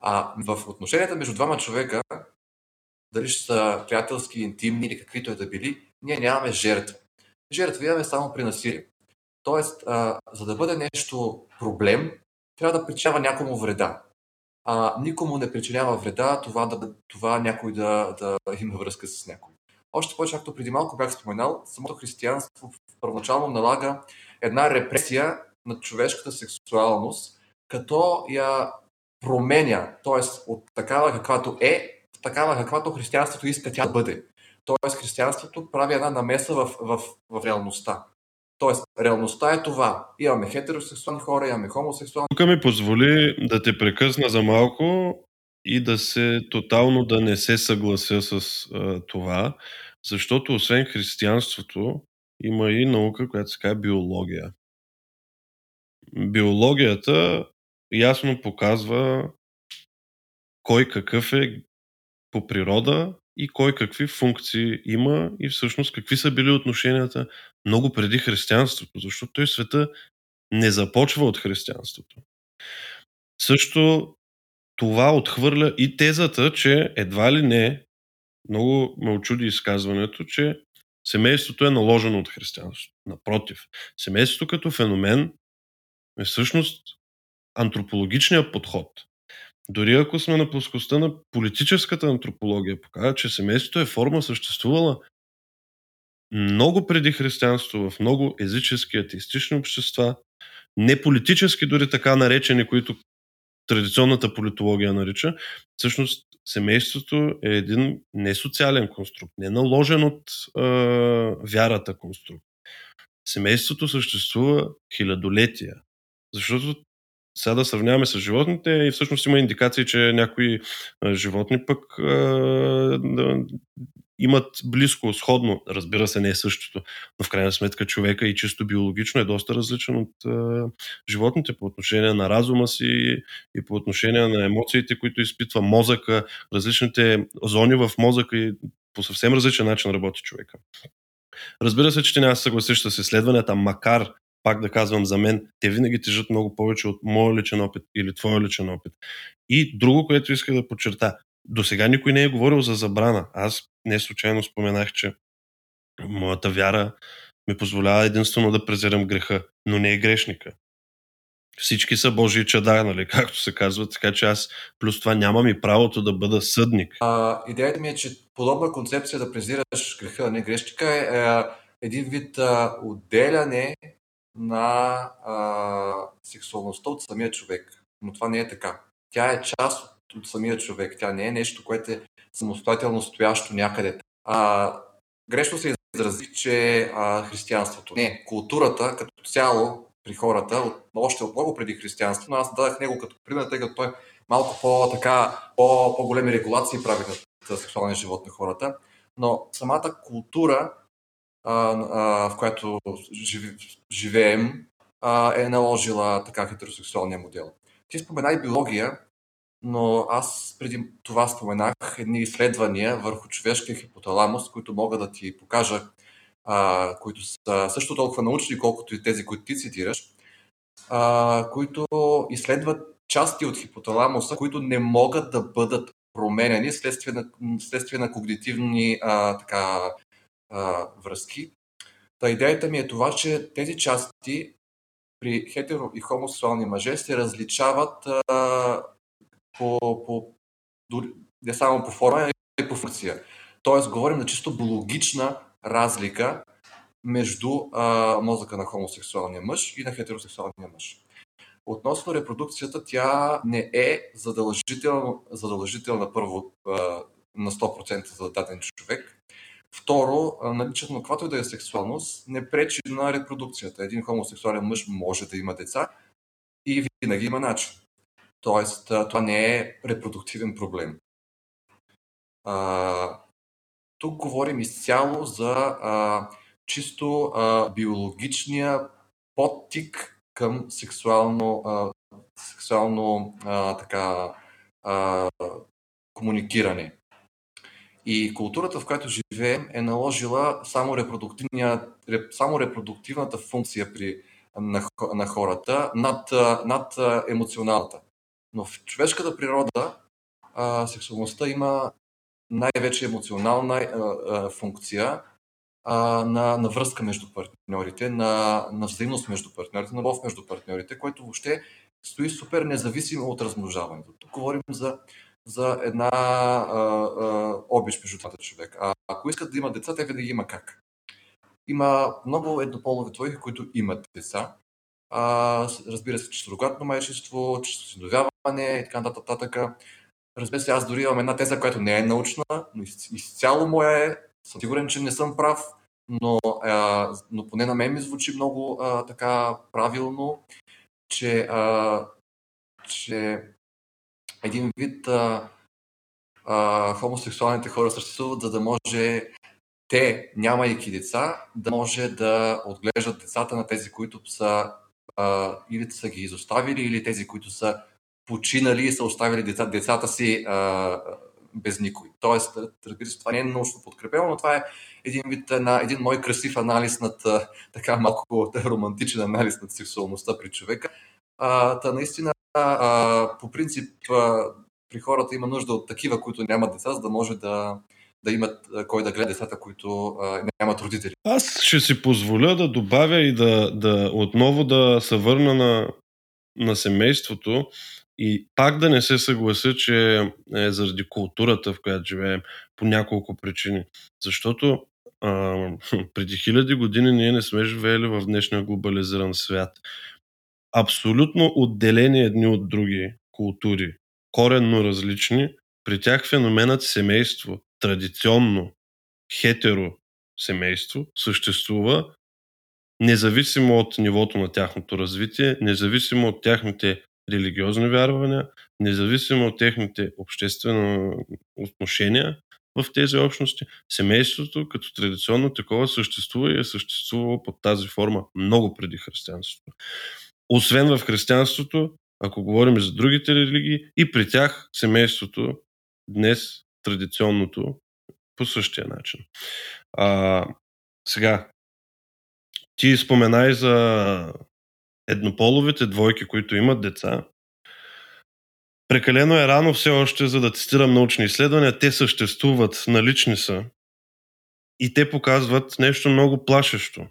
А в отношенията между двама човека дали ще са приятелски, интимни или каквито е да били, ние нямаме жертва. Жертва имаме само при насилие. Тоест, а, за да бъде нещо проблем, трябва да причинява някому вреда. А никому не причинява вреда това, да, това някой да, да има връзка с някой. Още повече, както преди малко бях споменал, самото християнство първоначално налага една репресия на човешката сексуалност, като я променя, т.е. от такава каквато е, такава, каквато християнството иска тя да бъде. Тоест, християнството прави една намеса в, в, в реалността. Тоест, реалността е това. Имаме хетеросексуални хора, имаме хомосексуални. Тук ми позволи да те прекъсна за малко и да се тотално да не се съглася с а, това, защото освен християнството има и наука, която се казва биология. Биологията ясно показва кой какъв е по природа и кой какви функции има и всъщност какви са били отношенията много преди християнството, защото той света не започва от християнството. Също това отхвърля и тезата, че едва ли не, много ме очуди изказването, че семейството е наложено от християнството. Напротив, семейството като феномен е всъщност антропологичният подход – дори ако сме на плоскостта на политическата антропология, показва, че семейството е форма съществувала много преди християнство, в много езически атеистични общества, не политически, дори така наречени, които традиционната политология нарича, всъщност семейството е един не социален конструкт, не наложен от е, вярата конструкт. Семейството съществува хилядолетия. Защото сега да сравняваме с животните и всъщност има индикации, че някои животни пък имат близко, сходно, разбира се, не е същото, но в крайна сметка човека и чисто биологично е доста различен от а, животните по отношение на разума си и по отношение на емоциите, които изпитва мозъка, различните зони в мозъка и по съвсем различен начин работи човека. Разбира се, че ти няма да съгласиш с изследванията, макар пак да казвам за мен, те винаги тежат много повече от моя личен опит или твоя личен опит. И друго, което исках да подчерта. До сега никой не е говорил за забрана. Аз не случайно споменах, че моята вяра ми позволява единствено да презирам греха, но не е грешника. Всички са Божии чада, нали, както се казва, така че аз плюс това нямам и правото да бъда съдник. А, идеята ми е, че подобна концепция да презираш греха, а не грешника е, е един вид а, отделяне на а, сексуалността от самия човек. Но това не е така. Тя е част от, самия човек. Тя не е нещо, което е самостоятелно стоящо някъде. А, грешно се изразих, че а, християнството. Не, културата като цяло при хората, от, още от много преди християнство, но аз дадах него като пример, тъй като той малко по-така, по, по-големи регулации прави на сексуалния живот на хората. Но самата култура в която живеем, е наложила така хетеросексуалния модел. Ти спомена и биология, но аз преди това споменах едни изследвания върху човешкия хипоталамус, които мога да ти покажа, а, които са също толкова научни, колкото и тези, които ти цитираш, а, които изследват части от хипоталамуса, които не могат да бъдат променени следствие на, следствие на когнитивни а, така, а, връзки. Та идеята ми е това, че тези части при хетеро и хомосексуални мъже се различават а, по, по, дори, не само по форма, но и по функция. Тоест, говорим на чисто биологична разлика между а, мозъка на хомосексуалния мъж и на хетеросексуалния мъж. Относно репродукцията, тя не е задължителна, задължителна първо а, на 100% за даден човек. Второ, наличието на каквато и да е сексуалност не пречи на репродукцията. Един хомосексуален мъж може да има деца и винаги има начин. Тоест, това не е репродуктивен проблем. А, тук говорим изцяло за а, чисто а, биологичния подтик към сексуално, а, сексуално а, така, а, комуникиране. И културата, в която живеем, е наложила само, само репродуктивната функция при, на, на хората над, над емоционалната. Но в човешката природа а, сексуалността има най-вече емоционална а, а, функция а, на, на връзка между партньорите, на, на взаимност между партньорите, на любов между партньорите, което въобще стои супер независимо от размножаването. Тук говорим за за една а, а, обич между двата човека. А ако искат да имат деца, те винаги има как. Има много еднополови двойки, които имат деца. А, разбира се, че сурогатно майчество, че осиновяване и така нататък. Разбира се, аз дори имам една теза, която не е научна, но изцяло моя е. Съм сигурен, че не съм прав, но, а, но поне на мен ми звучи много а, така правилно, че, а, че един вид а, а, хомосексуалните хора съществуват, за да може те, нямайки деца, да може да отглеждат децата на тези, които са а, или са ги изоставили, или тези, които са починали и са оставили деца, децата си а, без никой. Тоест, това не е научно подкрепено, но това е един вид, на, един мой красив анализ над така малко романтичен анализ над сексуалността при човека. А, та наистина а, по принцип а, при хората има нужда от такива, които нямат деца, за да може да, да имат кой да гледа децата, които а, нямат родители. Аз ще си позволя да добавя и да, да отново да се върна на, на семейството и пак да не се съглася, че е заради културата, в която живеем, по няколко причини. Защото а, преди хиляди години ние не сме живеели в днешния глобализиран свят абсолютно отделени едни от други култури, коренно различни, при тях феноменът семейство, традиционно хетеро семейство, съществува независимо от нивото на тяхното развитие, независимо от тяхните религиозни вярвания, независимо от техните обществени отношения в тези общности, семейството като традиционно такова съществува и е съществувало под тази форма много преди християнството. Освен в християнството, ако говорим за другите религии, и при тях семейството днес традиционното по същия начин. А, сега, ти споменай за еднополовите двойки, които имат деца. Прекалено е рано все още, за да цитирам научни изследвания. Те съществуват, налични са. И те показват нещо много плашещо.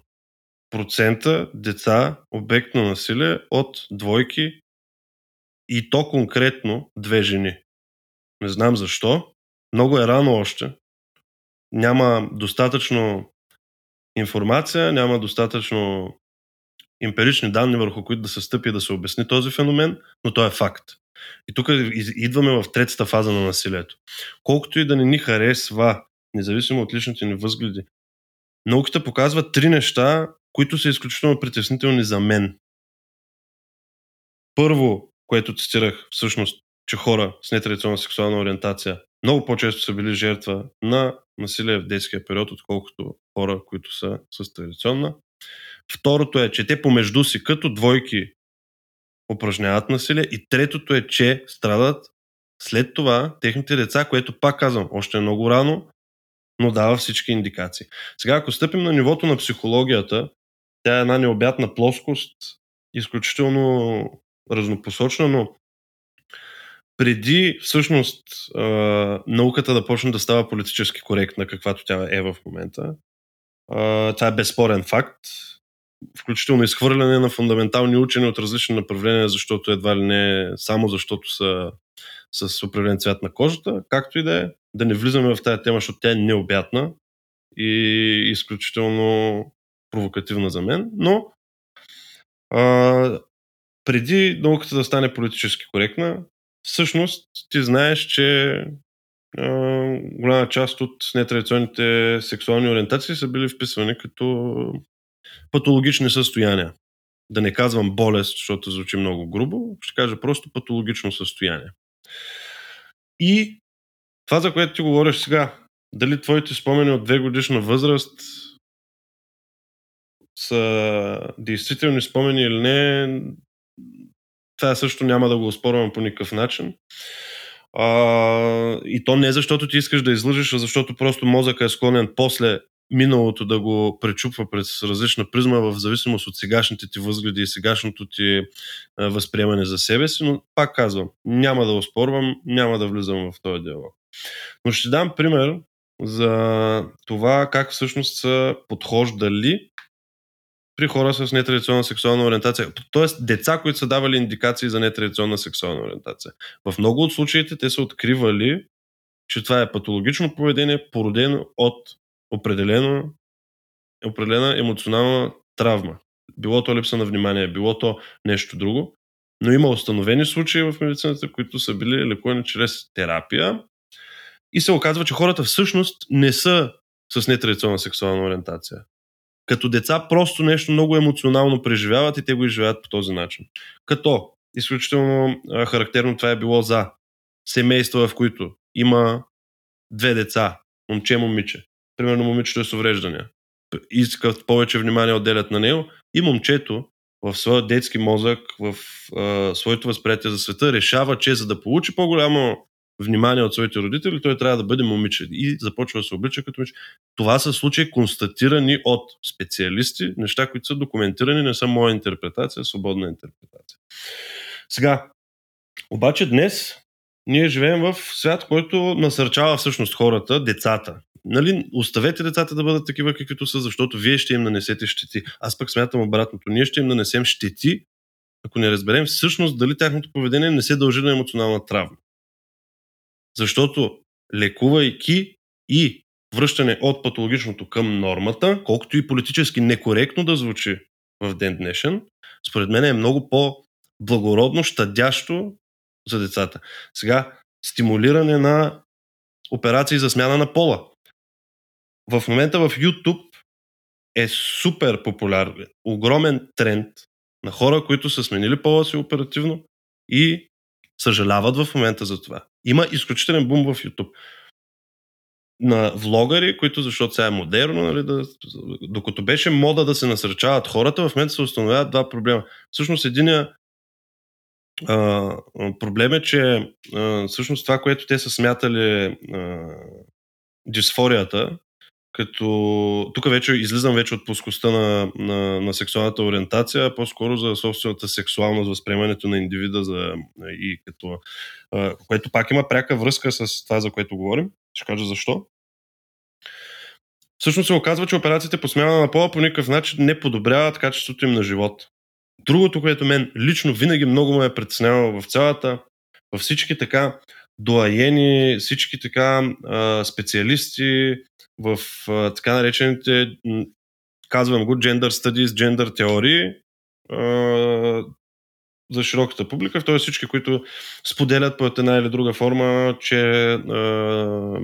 Процента деца, обект на насилие от двойки и то конкретно две жени. Не знам защо. Много е рано още. Няма достатъчно информация, няма достатъчно емпирични данни, върху които да се стъпи да се обясни този феномен, но то е факт. И тук идваме в третата фаза на насилието. Колкото и да не ни харесва, независимо от личните ни възгледи, науката показва три неща, които са изключително притеснителни за мен. Първо, което цитирах, всъщност, че хора с нетрадиционна сексуална ориентация много по-често са били жертва на насилие в детския период, отколкото хора, които са с традиционна. Второто е, че те помежду си като двойки упражняват насилие. И третото е, че страдат след това техните деца, което пак казвам, още е много рано, но дава всички индикации. Сега, ако стъпим на нивото на психологията, тя е една необятна плоскост, изключително разнопосочна, но преди всъщност науката да почне да става политически коректна, каквато тя е в момента, това е безспорен факт включително изхвърляне на фундаментални учени от различни направления, защото едва ли не само защото са с определен цвят на кожата, както и да е, да не влизаме в тази тема, защото тя е необятна и изключително провокативна за мен, но а, преди науката да стане политически коректна, всъщност ти знаеш, че а, голяма част от нетрадиционните сексуални ориентации са били вписвани като патологични състояния. Да не казвам болест, защото звучи много грубо, ще кажа просто патологично състояние. И това, за което ти говориш сега, дали твоите спомени от две годишна възраст са действителни спомени или не, това също няма да го оспорвам по никакъв начин. А, и то не защото ти искаш да излъжеш, а защото просто мозъка е склонен после миналото да го пречупва през различна призма в зависимост от сегашните ти възгледи и сегашното ти възприемане за себе си, но пак казвам, няма да оспорвам, няма да влизам в този диалог. Но ще дам пример за това как всъщност са подхождали при хора с нетрадиционна сексуална ориентация. Тоест деца, които са давали индикации за нетрадиционна сексуална ориентация. В много от случаите те са откривали, че това е патологично поведение, породено от определено, определена емоционална травма. Било то липса на внимание, било то нещо друго. Но има установени случаи в медицината, които са били лекувани чрез терапия. И се оказва, че хората всъщност не са с нетрадиционна сексуална ориентация. Като деца просто нещо много емоционално преживяват и те го изживяват по този начин. Като изключително характерно това е било за семейства, в които има две деца, момче, момиче примерно момичето е с увреждания, искат повече внимание отделят на него и момчето в своя детски мозък, в а, своето възприятие за света, решава, че за да получи по-голямо внимание от своите родители, той трябва да бъде момиче и започва да се облича като момиче. Това са случаи констатирани от специалисти, неща, които са документирани, не са моя интерпретация, свободна интерпретация. Сега, обаче днес ние живеем в свят, който насърчава всъщност хората, децата, нали, оставете децата да бъдат такива каквито са, защото вие ще им нанесете щети. Аз пък смятам обратното. Ние ще им нанесем щети, ако не разберем всъщност дали тяхното поведение не се дължи на емоционална травма. Защото лекувайки и връщане от патологичното към нормата, колкото и политически некоректно да звучи в ден днешен, според мен е много по-благородно, щадящо за децата. Сега, стимулиране на операции за смяна на пола в момента в YouTube е супер популярен. Огромен тренд на хора, които са сменили пола си оперативно и съжаляват в момента за това. Има изключителен бум в YouTube. На влогари, които, защото сега е модерно, нали, да, докато беше мода да се насърчават хората, в момента се установяват два проблема. Всъщност, единия а, проблем е, че а, всъщност това, което те са смятали а, дисфорията, като тук вече излизам вече от плоскостта на, на, на сексуалната ориентация, по-скоро за собствената сексуалност, възприемането на индивида за, и като, а, което пак има пряка връзка с това, за което говорим. Ще кажа защо. Всъщност се оказва, че операциите по смяна на пола по никакъв начин не подобряват качеството им на живот. Другото, което мен лично винаги много ме е притеснявало в цялата, във всички така доаени, всички така а, специалисти в а, така наречените, казвам го, gender studies, gender теории, а, за широката публика, т.е. всички, които споделят по една или друга форма, че а,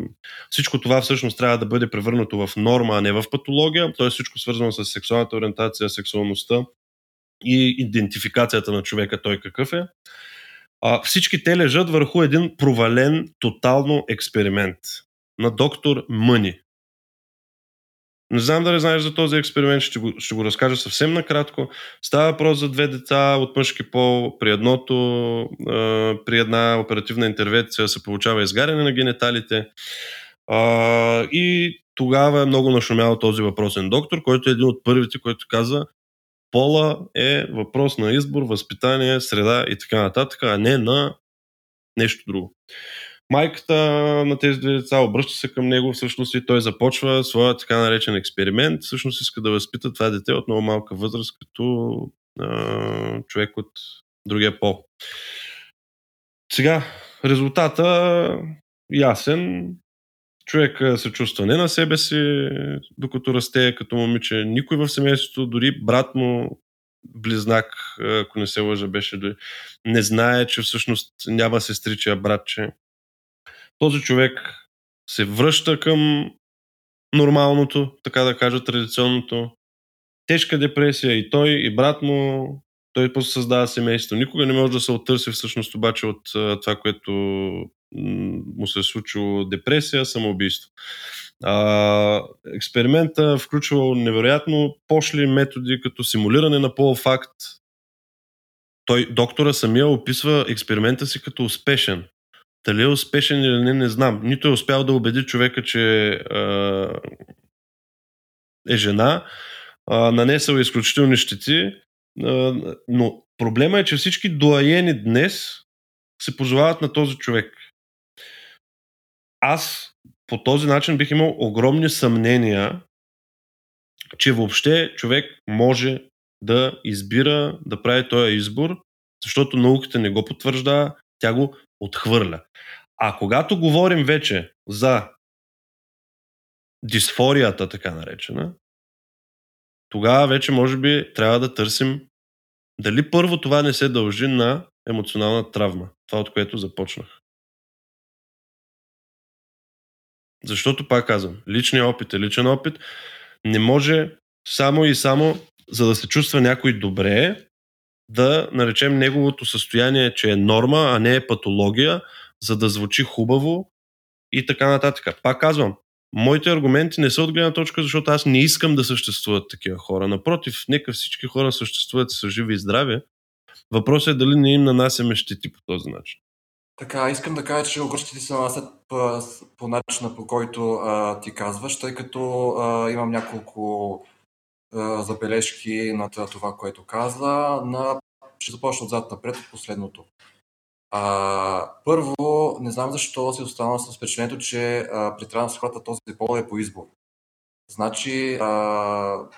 всичко това всъщност трябва да бъде превърнато в норма, а не в патология, т.е. всичко свързано с сексуалната ориентация, сексуалността и идентификацията на човека, той какъв е. А, всички те лежат върху един провален тотално експеримент на доктор Мъни. Не знам дали знаеш за този експеримент, ще го, ще го разкажа съвсем накратко. Става въпрос за две деца от мъжки пол. При едното, а, при една оперативна интервенция се получава изгаряне на гениталите. А, и тогава е много нашумял този въпросен доктор, който е един от първите, който каза, пола е въпрос на избор, възпитание, среда и така нататък, а не на нещо друго. Майката на тези две деца обръща се към него всъщност и той започва своя така наречен експеримент. Всъщност иска да възпита това дете от много малка възраст като а, човек от другия пол. Сега, резултата ясен човек се чувства не на себе си, докато расте като момиче. Никой в семейството, дори брат му, близнак, ако не се лъжа, беше дори, не знае, че всъщност няма сестриче, а братче. Този човек се връща към нормалното, така да кажа, традиционното. Тежка депресия и той, и брат му, той после създава семейство. Никога не може да се оттърси всъщност обаче от това, което му се е случило депресия, самоубийство. А, експеримента включва невероятно пошли методи, като симулиране на полуфакт. Той, доктора самия описва експеримента си като успешен. Дали е успешен или не, не знам. Нито е успял да убеди човека, че а, е жена, а, нанесъл изключителни щети, а, но проблема е, че всички доаени днес се позовават на този човек аз по този начин бих имал огромни съмнения, че въобще човек може да избира, да прави този избор, защото науката не го потвърждава, тя го отхвърля. А когато говорим вече за дисфорията, така наречена, тогава вече може би трябва да търсим дали първо това не се дължи на емоционална травма. Това от което започнах. Защото, пак казвам, личният опит е личен опит. Не може само и само, за да се чувства някой добре, да наречем неговото състояние, че е норма, а не е патология, за да звучи хубаво и така нататък. Пак казвам, моите аргументи не са от гледна точка, защото аз не искам да съществуват такива хора. Напротив, нека всички хора съществуват и са живи и здрави. Въпросът е дали не им нанасяме щети по този начин. Така, искам да кажа, че огръщите се нанасят по, по начина, по който а, ти казваш, тъй като а, имам няколко забележки на това, което каза. На... Ще започна отзад напред от последното. А, първо, не знам защо си останал с впечатлението, че а, при трансхората този пол е по избор. Значи, а,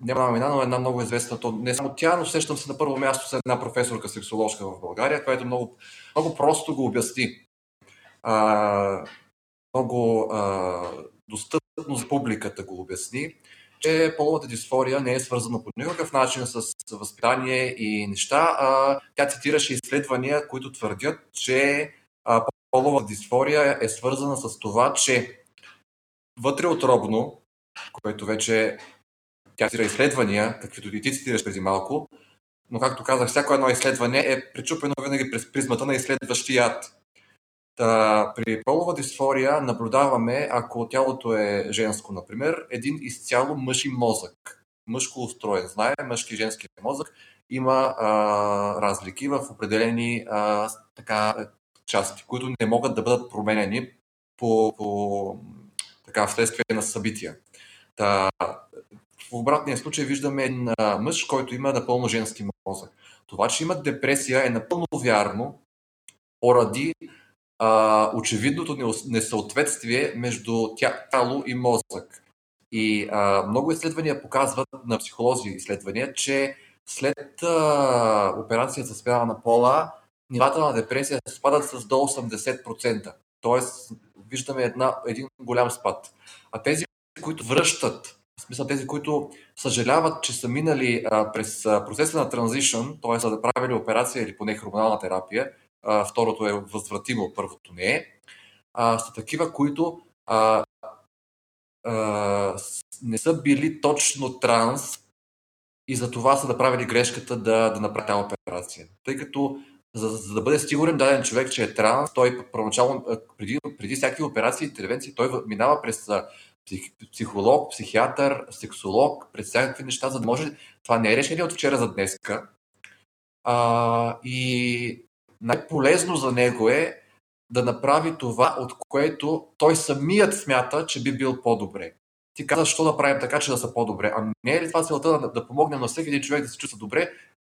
няма имена, но една много известна, то не само тя, но сещам се на първо място с една професорка сексоложка в България, която много, много просто го обясни. А, много а, достъпно за публиката го обясни, че половата дисфория не е свързана по никакъв начин с възпитание и неща. А, тя цитираше изследвания, които твърдят, че а, полова дисфория е свързана с това, че вътре отробно което вече тя цитира изследвания, каквито и ти цитираш преди малко, но както казах, всяко едно изследване е причупено винаги през призмата на изследващият. Та, при полова дисфория наблюдаваме, ако тялото е женско, например, един изцяло мъж и мозък. Мъжко устроен. Знае, мъжки и женски мозък има а, разлики в определени а, така, части, които не могат да бъдат променени по, по така, вследствие на събития. Та, в обратния случай виждаме един мъж, който има напълно женски мозък. Това, че има депресия е напълно вярно, поради а, очевидното несъответствие между тяло и мозък. И а, много изследвания показват, на психолози изследвания, че след а, операция за смяна на пола, нивата на депресия спадат с до 80%. Тоест, виждаме една, един голям спад. А тези, които връщат, в смисъл тези, които съжаляват, че са минали а, през а, процеса на транзишън, т.е. са да правили операция или поне хормонална терапия, второто е възвратимо, първото не е, а, са такива, които а, а, не са били точно транс и за това са направили грешката да, да направят тази операция. Тъй като за, за да бъде сигурен даден човек, че е транс, той първоначално, преди, преди всякакви операции интервенции, той минава през псих, психолог, психиатър, сексолог, през всякакви неща, за да може. Това не е решение от вчера за днеска. А, и най-полезно за него е да направи това, от което той самият смята, че би бил по-добре. Ти казваш, защо да правим така, че да са по-добре. А не е ли това целта да, да помогнем на всеки един човек да се чувства добре,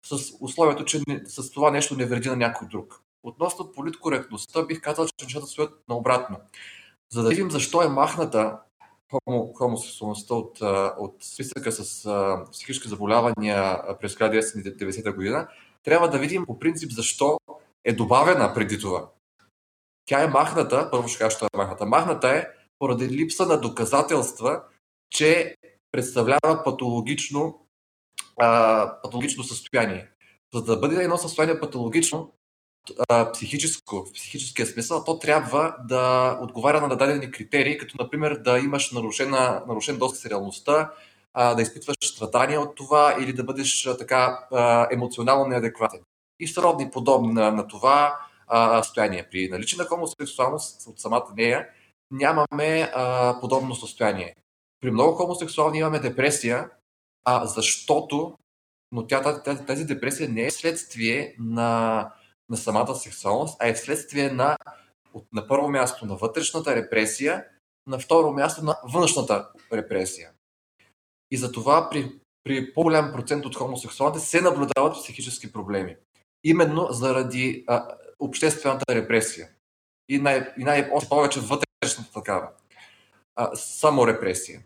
с условието, че не, с това нещо не вреди на някой друг? Относно политкоректността, бих казал, че нещата стоят наобратно. За да видим защо е махната хомо, хомосексуалността от, от списъка с а, психически заболявания през 1990 година, трябва да видим по принцип защо е добавена преди това. Тя е махната, първо ще кажа, що е махната. Махната е поради липса на доказателства, че представлява патологично, а, патологично състояние. За да бъде едно състояние патологично, а, психическо, в психическия смисъл, то трябва да отговаря на дадени критерии, като например да имаш нарушена, нарушен достъп с реалността, а, да изпитваш страдания от това или да бъдеш а, така а, емоционално неадекватен. И сродни подобни на, на това а, състояние. При наличие на хомосексуалност от самата нея нямаме а, подобно състояние. При много хомосексуални имаме депресия, а защото но тя, тази, тази депресия не е следствие на на самата сексуалност, а е вследствие на, на първо място на вътрешната репресия, на второ място на външната репресия. И затова при, при по-голям процент от хомосексуалните се наблюдават психически проблеми. Именно заради а, обществената репресия. И, най, и най- още повече вътрешната такава. А, само репресия.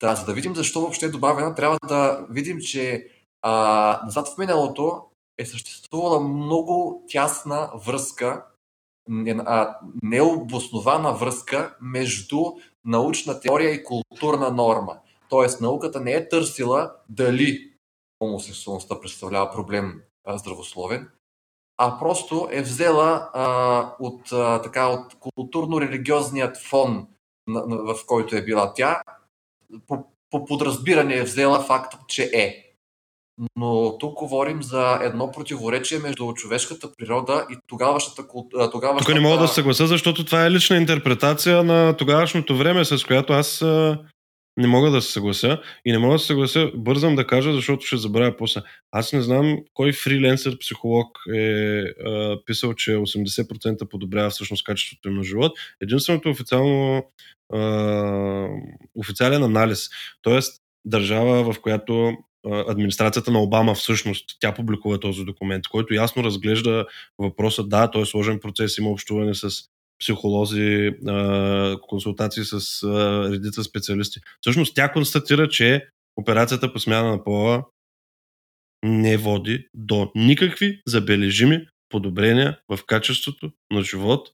Да, за да видим защо въобще е добавена, трябва да видим, че а, назад в миналото е съществувала много тясна връзка, необоснована връзка между научна теория и културна норма. Тоест, науката не е търсила дали хомосексуалността представлява проблем здравословен, а просто е взела а, от, а, така, от културно-религиозният фон, на, на, в който е била тя, по, по подразбиране е взела факта, че е. Но тук говорим за едно противоречие между човешката природа и тогавашната култура. Тук не мога да съглася, защото това е лична интерпретация на тогавашното време, с която аз не мога да се съглася. И не мога да се съглася, бързам да кажа, защото ще забравя после. Аз не знам кой фриленсър психолог е а, писал, че 80% подобрява всъщност качеството им на живот. Единственото официално а, официален анализ, т.е. държава, в която администрацията на Обама всъщност, тя публикува този документ, който ясно разглежда въпроса, да, той е сложен процес, има общуване с психолози, консултации с редица специалисти. Всъщност тя констатира, че операцията по смяна на пола не води до никакви забележими подобрения в качеството на живот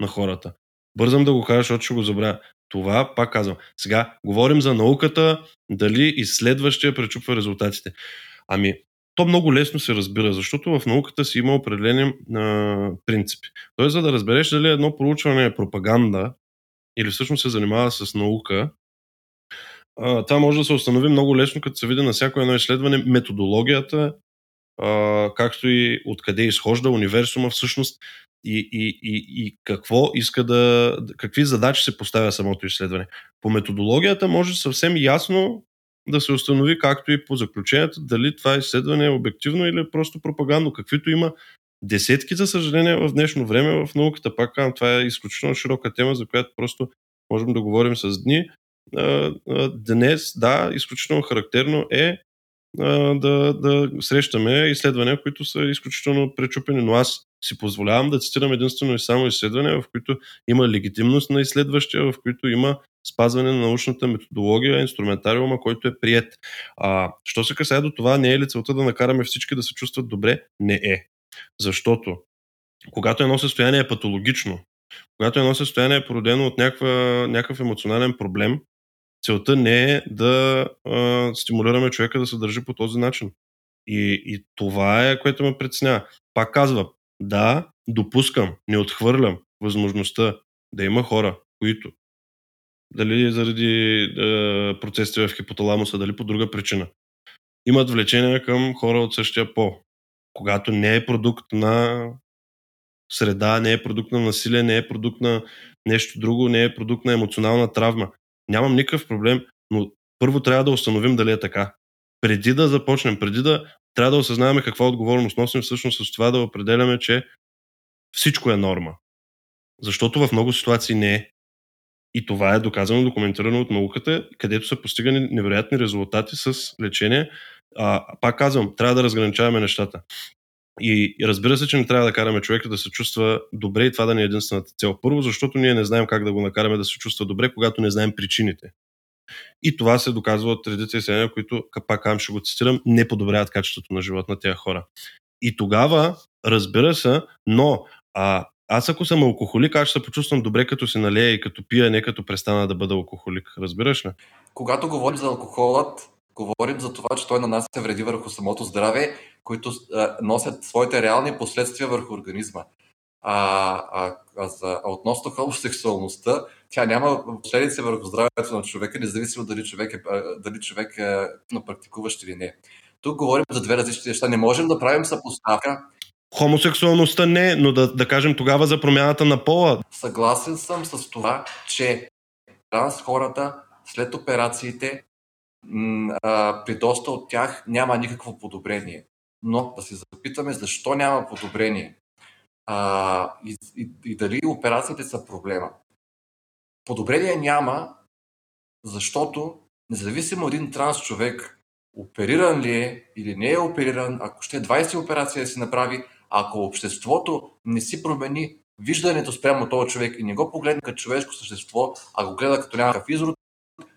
на хората. Бързам да го кажа, защото ще го забравя. Това, пак казвам, сега говорим за науката, дали изследващия пречупва резултатите. Ами, то много лесно се разбира, защото в науката си има определени а, принципи. Тоест, за да разбереш дали едно проучване е пропаганда или всъщност се занимава с наука, а, това може да се установи много лесно, като се види на всяко едно изследване методологията, а, както и откъде изхожда универсума всъщност и, и, и, и какво иска да. какви задачи се поставя самото изследване. По методологията може съвсем ясно да се установи, както и по заключението, дали това изследване е обективно или е просто пропагандно, каквито има десетки, за съжаление, в днешно време в науката. Пак казвам, това е изключително широка тема, за която просто можем да говорим с дни. Днес, да, изключително характерно е да, да срещаме изследвания, които са изключително пречупени, но аз си позволявам да цитирам единствено и само изследвания, в които има легитимност на изследващия, в които има спазване на научната методология, инструментариума, който е прият. А, що се касае до това, не е ли целта да накараме всички да се чувстват добре? Не е. Защото когато едно състояние е патологично, когато едно състояние е породено от някаква, някакъв емоционален проблем, целта не е да а, стимулираме човека да се държи по този начин. И, и това е, което ме притеснява. Пак казва, да, допускам, не отхвърлям възможността да има хора, които дали заради е, процесите в хипоталамуса, дали по друга причина, имат влечение към хора от същия пол. Когато не е продукт на среда, не е продукт на насилие, не е продукт на нещо друго, не е продукт на емоционална травма. Нямам никакъв проблем, но първо трябва да установим дали е така. Преди да започнем, преди да трябва да осъзнаваме каква отговорност носим всъщност с това да определяме, че всичко е норма. Защото в много ситуации не е. И това е доказано, документирано от науката, където са постигани невероятни резултати с лечение. А, пак казвам, трябва да разграничаваме нещата. И разбира се, че не трябва да караме човека да се чувства добре и това да ни е единствената цел. Първо, защото ние не знаем как да го накараме да се чувства добре, когато не знаем причините. И това се доказва от редица изследвания, които, пак казвам, ще го цитирам, не подобряват качеството на живот на тези хора. И тогава, разбира се, но а, аз ако съм алкохолик, аз ще се почувствам добре като се налея и като пия, не като престана да бъда алкохолик. Разбираш ли? Когато говорим за алкохолът, говорим за това, че той нанася вреди върху самото здраве, които а, носят своите реални последствия върху организма. А, а, а, за, а относно хомосексуалността, тя няма последици върху здравето на човека, независимо дали човек е, дали човек е практикуващ или не. Тук говорим за две различни неща. Не можем да правим съпоставка Хомосексуалността не, но да, да кажем тогава за промяната на пола. Съгласен съм с това, че транс хората след операциите при доста от тях няма никакво подобрение. Но да се запитаме защо няма подобрение а, и, и, и дали операциите са проблема. Подобрение няма, защото независимо един транс човек опериран ли е или не е опериран, ако ще 20 операции да си направи, ако обществото не си промени виждането спрямо този човек и не го погледне като човешко същество, а го гледа като някакъв изрод,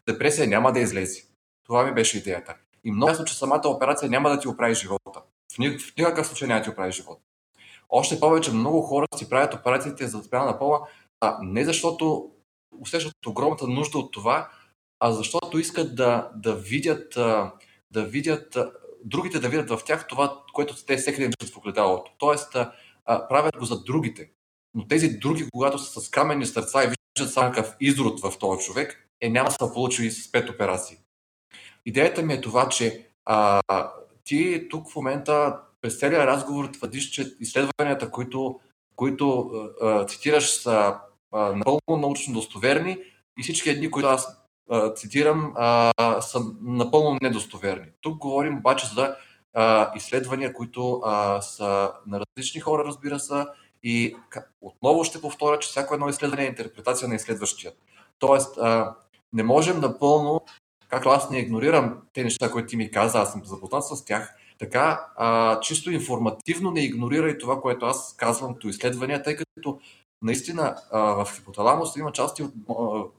депресия няма да излезе. Това ми беше идеята. И много ясно, че самата операция няма да ти оправи живота. В, ни, в никакъв случай няма да ти оправи живота. Още повече много хора си правят операциите за отмяна на пола, а не защото усещат огромната нужда от това, а защото искат да, да видят, да видят другите да видят в тях това, което те всеки ден виждат в огледалото. Тоест, а, правят го за другите. Но тези други, когато са с каменни сърца и виждат само някакъв изрод в този човек, е няма да са получили с пет операции. Идеята ми е това, че а, ти тук в момента през целия разговор твърдиш, че изследванията, които, които а, цитираш, са а, напълно научно достоверни и всички едни, които аз а, цитирам, а, са напълно недостоверни. Тук говорим обаче за а, изследвания, които а, са на различни хора, разбира се, и отново ще повторя, че всяко едно изследване е интерпретация на изследващия. Тоест, а, не можем напълно, както аз не игнорирам те неща, които ти ми каза, аз съм запознат с тях, така а, чисто информативно не игнорира и това, което аз казвам като изследвания, тъй като наистина а, в хипоталамуса има части от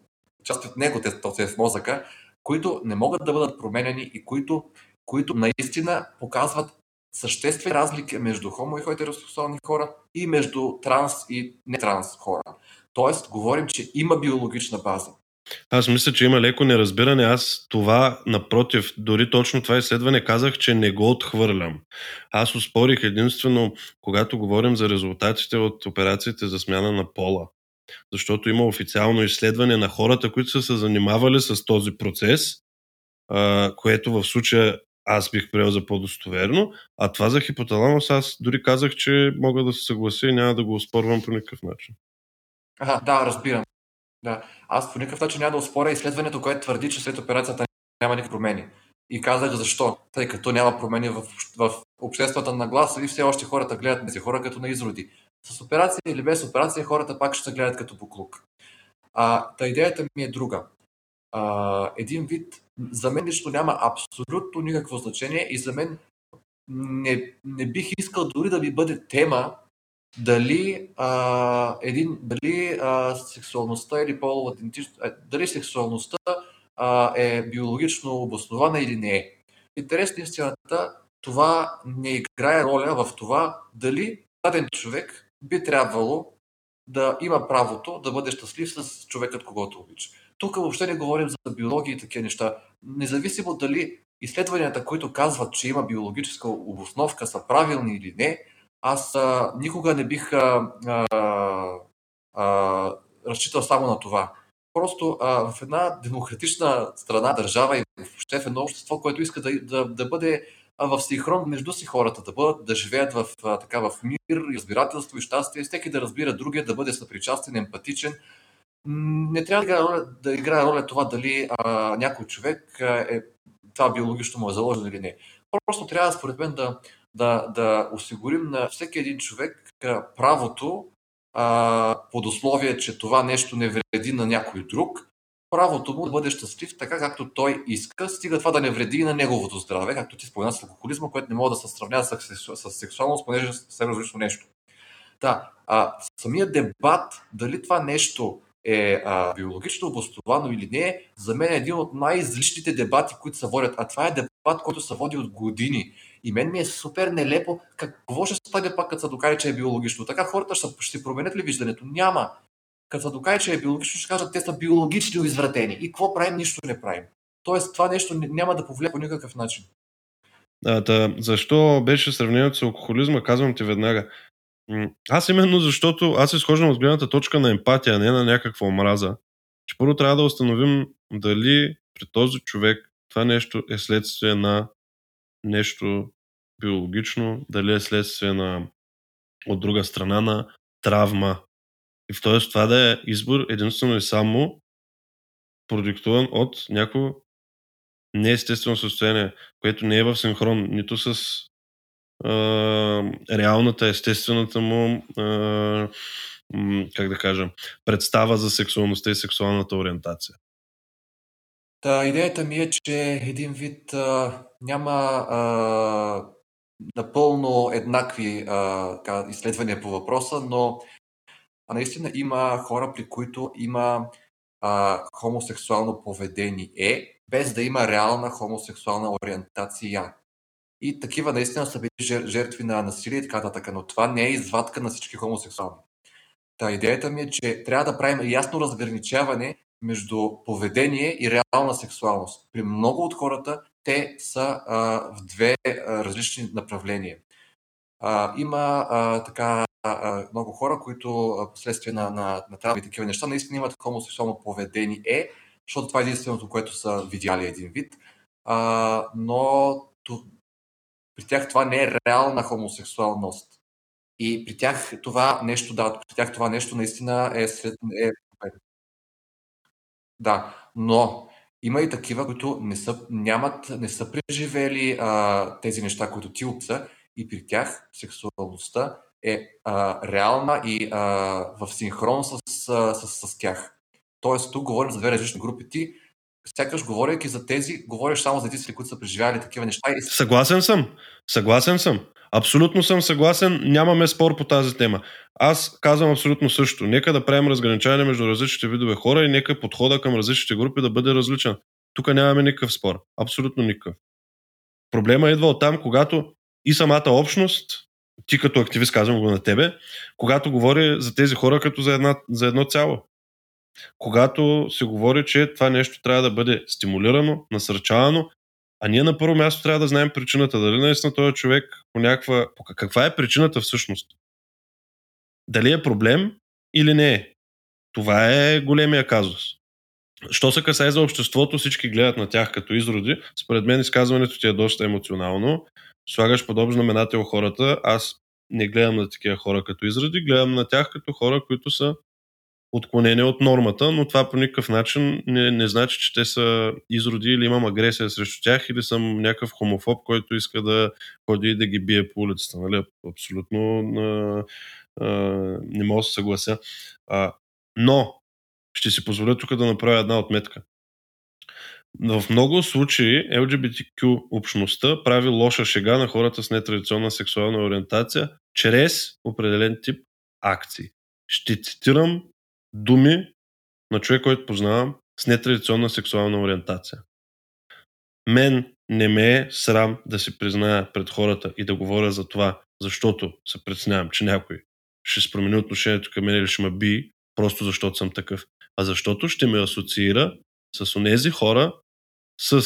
части от него, те в мозъка, които не могат да бъдат променени и които, които наистина показват съществени разлики между хомо и хетеросексуални хора и между транс и нетранс хора. Тоест, говорим, че има биологична база. Аз мисля, че има леко неразбиране. Аз това, напротив, дори точно това изследване казах, че не го отхвърлям. Аз успорих единствено, когато говорим за резултатите от операциите за смяна на пола защото има официално изследване на хората, които са се занимавали с този процес а, което в случая аз бих приел за по-достоверно, а това за хипоталамус аз дори казах, че мога да се съглася и няма да го оспорвам по никакъв начин. Ага, да, разбирам. Да. Аз по никакъв начин няма да оспоря изследването, което твърди, че след операцията няма никакви промени. И казах защо. Тъй като няма промени в, в обществената нагласа и все още хората гледат тези хора като на изроди. С операция или без операция хората пак ще гледат като буклук. А, та идеята ми е друга. А, един вид, за мен лично няма абсолютно никакво значение и за мен не, не бих искал дори да ми бъде тема дали, а, един, дали а, сексуалността или полова дали сексуалността а, е биологично обоснована или не е. Интерес на истината, това не играе роля в това дали даден човек би трябвало да има правото да бъде щастлив с човекът, когато обича. Тук въобще не говорим за биология и такива неща. Независимо дали изследванията, които казват, че има биологическа обосновка, са правилни или не, аз а, никога не бих а, а, а, разчитал само на това. Просто а, в една демократична страна, държава и въобще в едно общество, което иска да, да, да бъде в синхрон между си хората, да, бъдат, да живеят в, а, така, в мир, разбирателство и щастие, всеки да разбира другия, да бъде съпричастен, емпатичен. Не трябва да играе роля, да играе роля това дали а, някой човек е това биологично му е заложено или не. Просто трябва, според мен, да, да, да осигурим на всеки един човек правото, а, под условие, че това нещо не вреди на някой друг, правото му да бъде щастлив така, както той иска, стига това да не вреди на неговото здраве, както ти спомена с алкохолизма, което не мога да се сравнява с, с сексуалност, понеже е различно нещо. Да, а, самия дебат, дали това нещо е а, биологично обосновано или не, за мен е един от най-излишните дебати, които се водят. А това е дебат, който се води от години. И мен ми е супер нелепо какво ще стане пак, като се докаже, че е биологично. Така хората ще, ще променят ли виждането? Няма. Като се докаже, че е биологично, ще кажат, те са биологично извратени. И какво правим? Нищо не правим. Тоест, това нещо няма да повлия по никакъв начин. А, да, защо беше сравнението с алкохолизма, казвам ти веднага. Аз именно защото аз изхождам от гледната точка на емпатия, не на някаква омраза. Че първо трябва да установим дали при този човек това нещо е следствие на нещо биологично, дали е следствие на от друга страна на травма. И в този това да е избор единствено и само продиктуван от някакво неестествено състояние, което не е в синхрон нито с а, реалната, естествената му а, как да кажа, представа за сексуалността и сексуалната ориентация. Та, идеята ми е, че един вид а, няма а, напълно еднакви а, така, изследвания по въпроса, но а наистина има хора, при които има а, хомосексуално поведение, без да има реална хомосексуална ориентация. И такива наистина са били жертви на насилие и така нататък, но това не е извадка на всички хомосексуални. Та идеята ми е, че трябва да правим ясно разграничаване между поведение и реална сексуалност. При много от хората те са а, в две а, различни направления. А, има а, така а, много хора, които последствие на, на, на травми и такива неща наистина имат хомосексуално поведение, защото това е единственото, което са видяли един вид. А, но то, при тях това не е реална хомосексуалност. И при тях това нещо, да, при тях това нещо наистина е сред... Е, да, но има и такива, които не са, нямат, не са преживели а, тези неща, които ти описа, и при тях сексуалността е а, реална и а, в синхрон с, с, с, с тях. Тоест, тук говорим за две различни групи. Ти, сякаш говорейки за тези, говориш само за тези, които са преживяли такива неща. Съгласен съм. Съгласен съм. Абсолютно съм съгласен, нямаме спор по тази тема. Аз казвам абсолютно също. Нека да правим разграничаване между различните видове хора и нека подхода към различните групи да бъде различен. Тук нямаме никакъв спор. Абсолютно никакъв. Проблема идва от там, когато и самата общност, ти като активист казвам го на тебе, когато говори за тези хора като за, една, за едно цяло. Когато се говори, че това нещо трябва да бъде стимулирано, насърчавано а ние на първо място трябва да знаем причината. Дали наистина този човек по някаква... Каква е причината всъщност? Дали е проблем или не е? Това е големия казус. Що се касае за обществото, всички гледат на тях като изроди. Според мен изказването ти е доста емоционално. Слагаш подобно знаменател хората. Аз не гледам на такива хора като изроди, гледам на тях като хора, които са отклонение от нормата, но това по никакъв начин не, не значи, че те са изроди или имам агресия срещу тях или съм някакъв хомофоб, който иска да ходи и да ги бие по улицата. Нали? Абсолютно а, а, не мога да се съглася. А, но ще си позволя тук да направя една отметка. В много случаи LGBTQ общността прави лоша шега на хората с нетрадиционна сексуална ориентация чрез определен тип акции. Ще цитирам думи на човек, който познавам с нетрадиционна сексуална ориентация. Мен не ме е срам да си призная пред хората и да говоря за това, защото се притеснявам, че някой ще се отношението към мен или ще ме би, просто защото съм такъв. А защото ще ме асоциира с онези хора с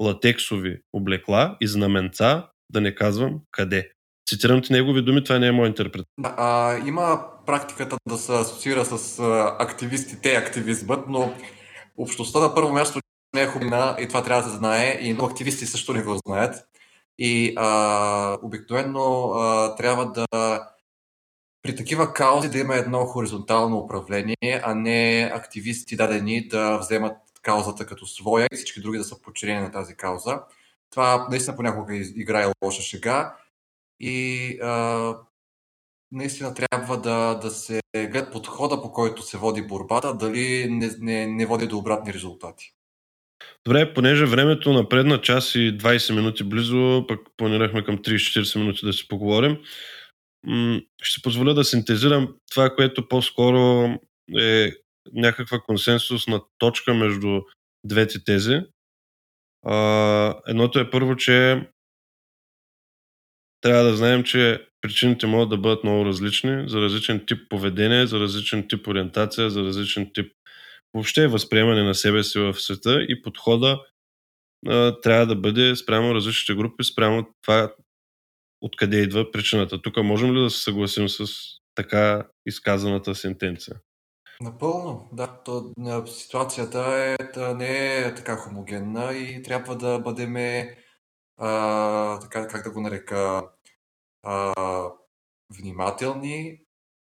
латексови облекла и знаменца, да не казвам къде. Цитирам ти негови думи, това не е моя интерпрет. А, има практиката да се асоциира с активистите и активизмът, но общността на първо място не е хубава и това трябва да се знае и много активисти също не го знаят. И а, обикновено а, трябва да при такива каузи да има едно хоризонтално управление, а не активисти дадени да вземат каузата като своя и всички други да са подчинени на тази кауза. Това наистина понякога играе лоша шега и а, наистина трябва да, да се гледа подхода, по който се води борбата, дали не, не, не води до обратни резултати. Добре, понеже времето напредна час и 20 минути близо, пък планирахме към 30-40 минути да си поговорим, ще позволя да синтезирам това, което по-скоро е някаква консенсусна точка между двете тези. едното е първо, че трябва да знаем, че причините могат да бъдат много различни, за различен тип поведение, за различен тип ориентация, за различен тип въобще възприемане на себе си в света и подхода а, трябва да бъде спрямо различните групи, спрямо това откъде идва причината. Тук можем ли да се съгласим с така изказаната сентенция? Напълно, да. То, ситуацията е, не е така хомогенна и трябва да бъдем, а, така, как да го нарека, а, внимателни,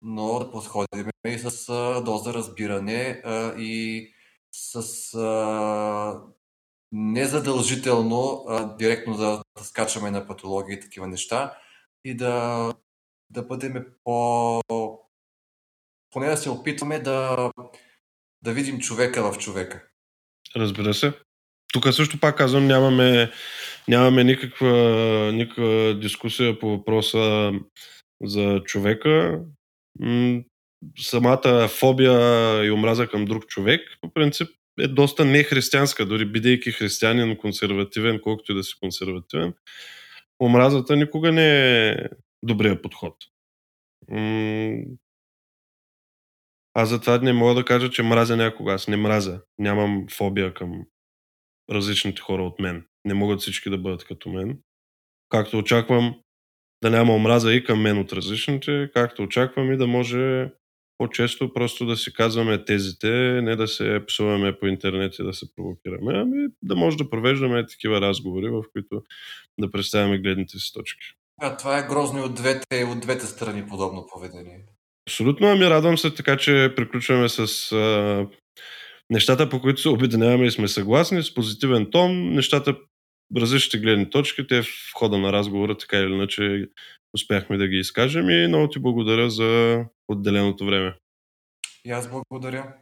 но да подходим и с а, доза разбиране а, и с а, незадължително а, директно да, да скачаме на патологии и такива неща и да, да бъдем по... поне да се опитваме да, да видим човека в човека. Разбира се. Тук също пак казвам, нямаме, нямаме никаква, никаква дискусия по въпроса за човека. Самата фобия и омраза към друг човек, по принцип, е доста нехристиянска, дори бидейки християнин, консервативен, колкото и да си консервативен. Омразата никога не е добрия подход. Аз затова не мога да кажа, че мразя някога. Аз не мразя. Нямам фобия към различните хора от мен. Не могат всички да бъдат като мен. Както очаквам да няма омраза и към мен от различните, както очаквам и да може по-често просто да си казваме тезите, не да се псуваме по интернет и да се провокираме, ами да може да провеждаме такива разговори, в които да представяме гледните си точки. А, това е грозно и от двете, от двете страни подобно поведение. Абсолютно, ами радвам се така, че приключваме с а, нещата, по които се обединяваме и сме съгласни, с позитивен тон, нещата, различните гледни точки, те в хода на разговора така или иначе успяхме да ги изкажем и много ти благодаря за отделеното време. И аз благодаря.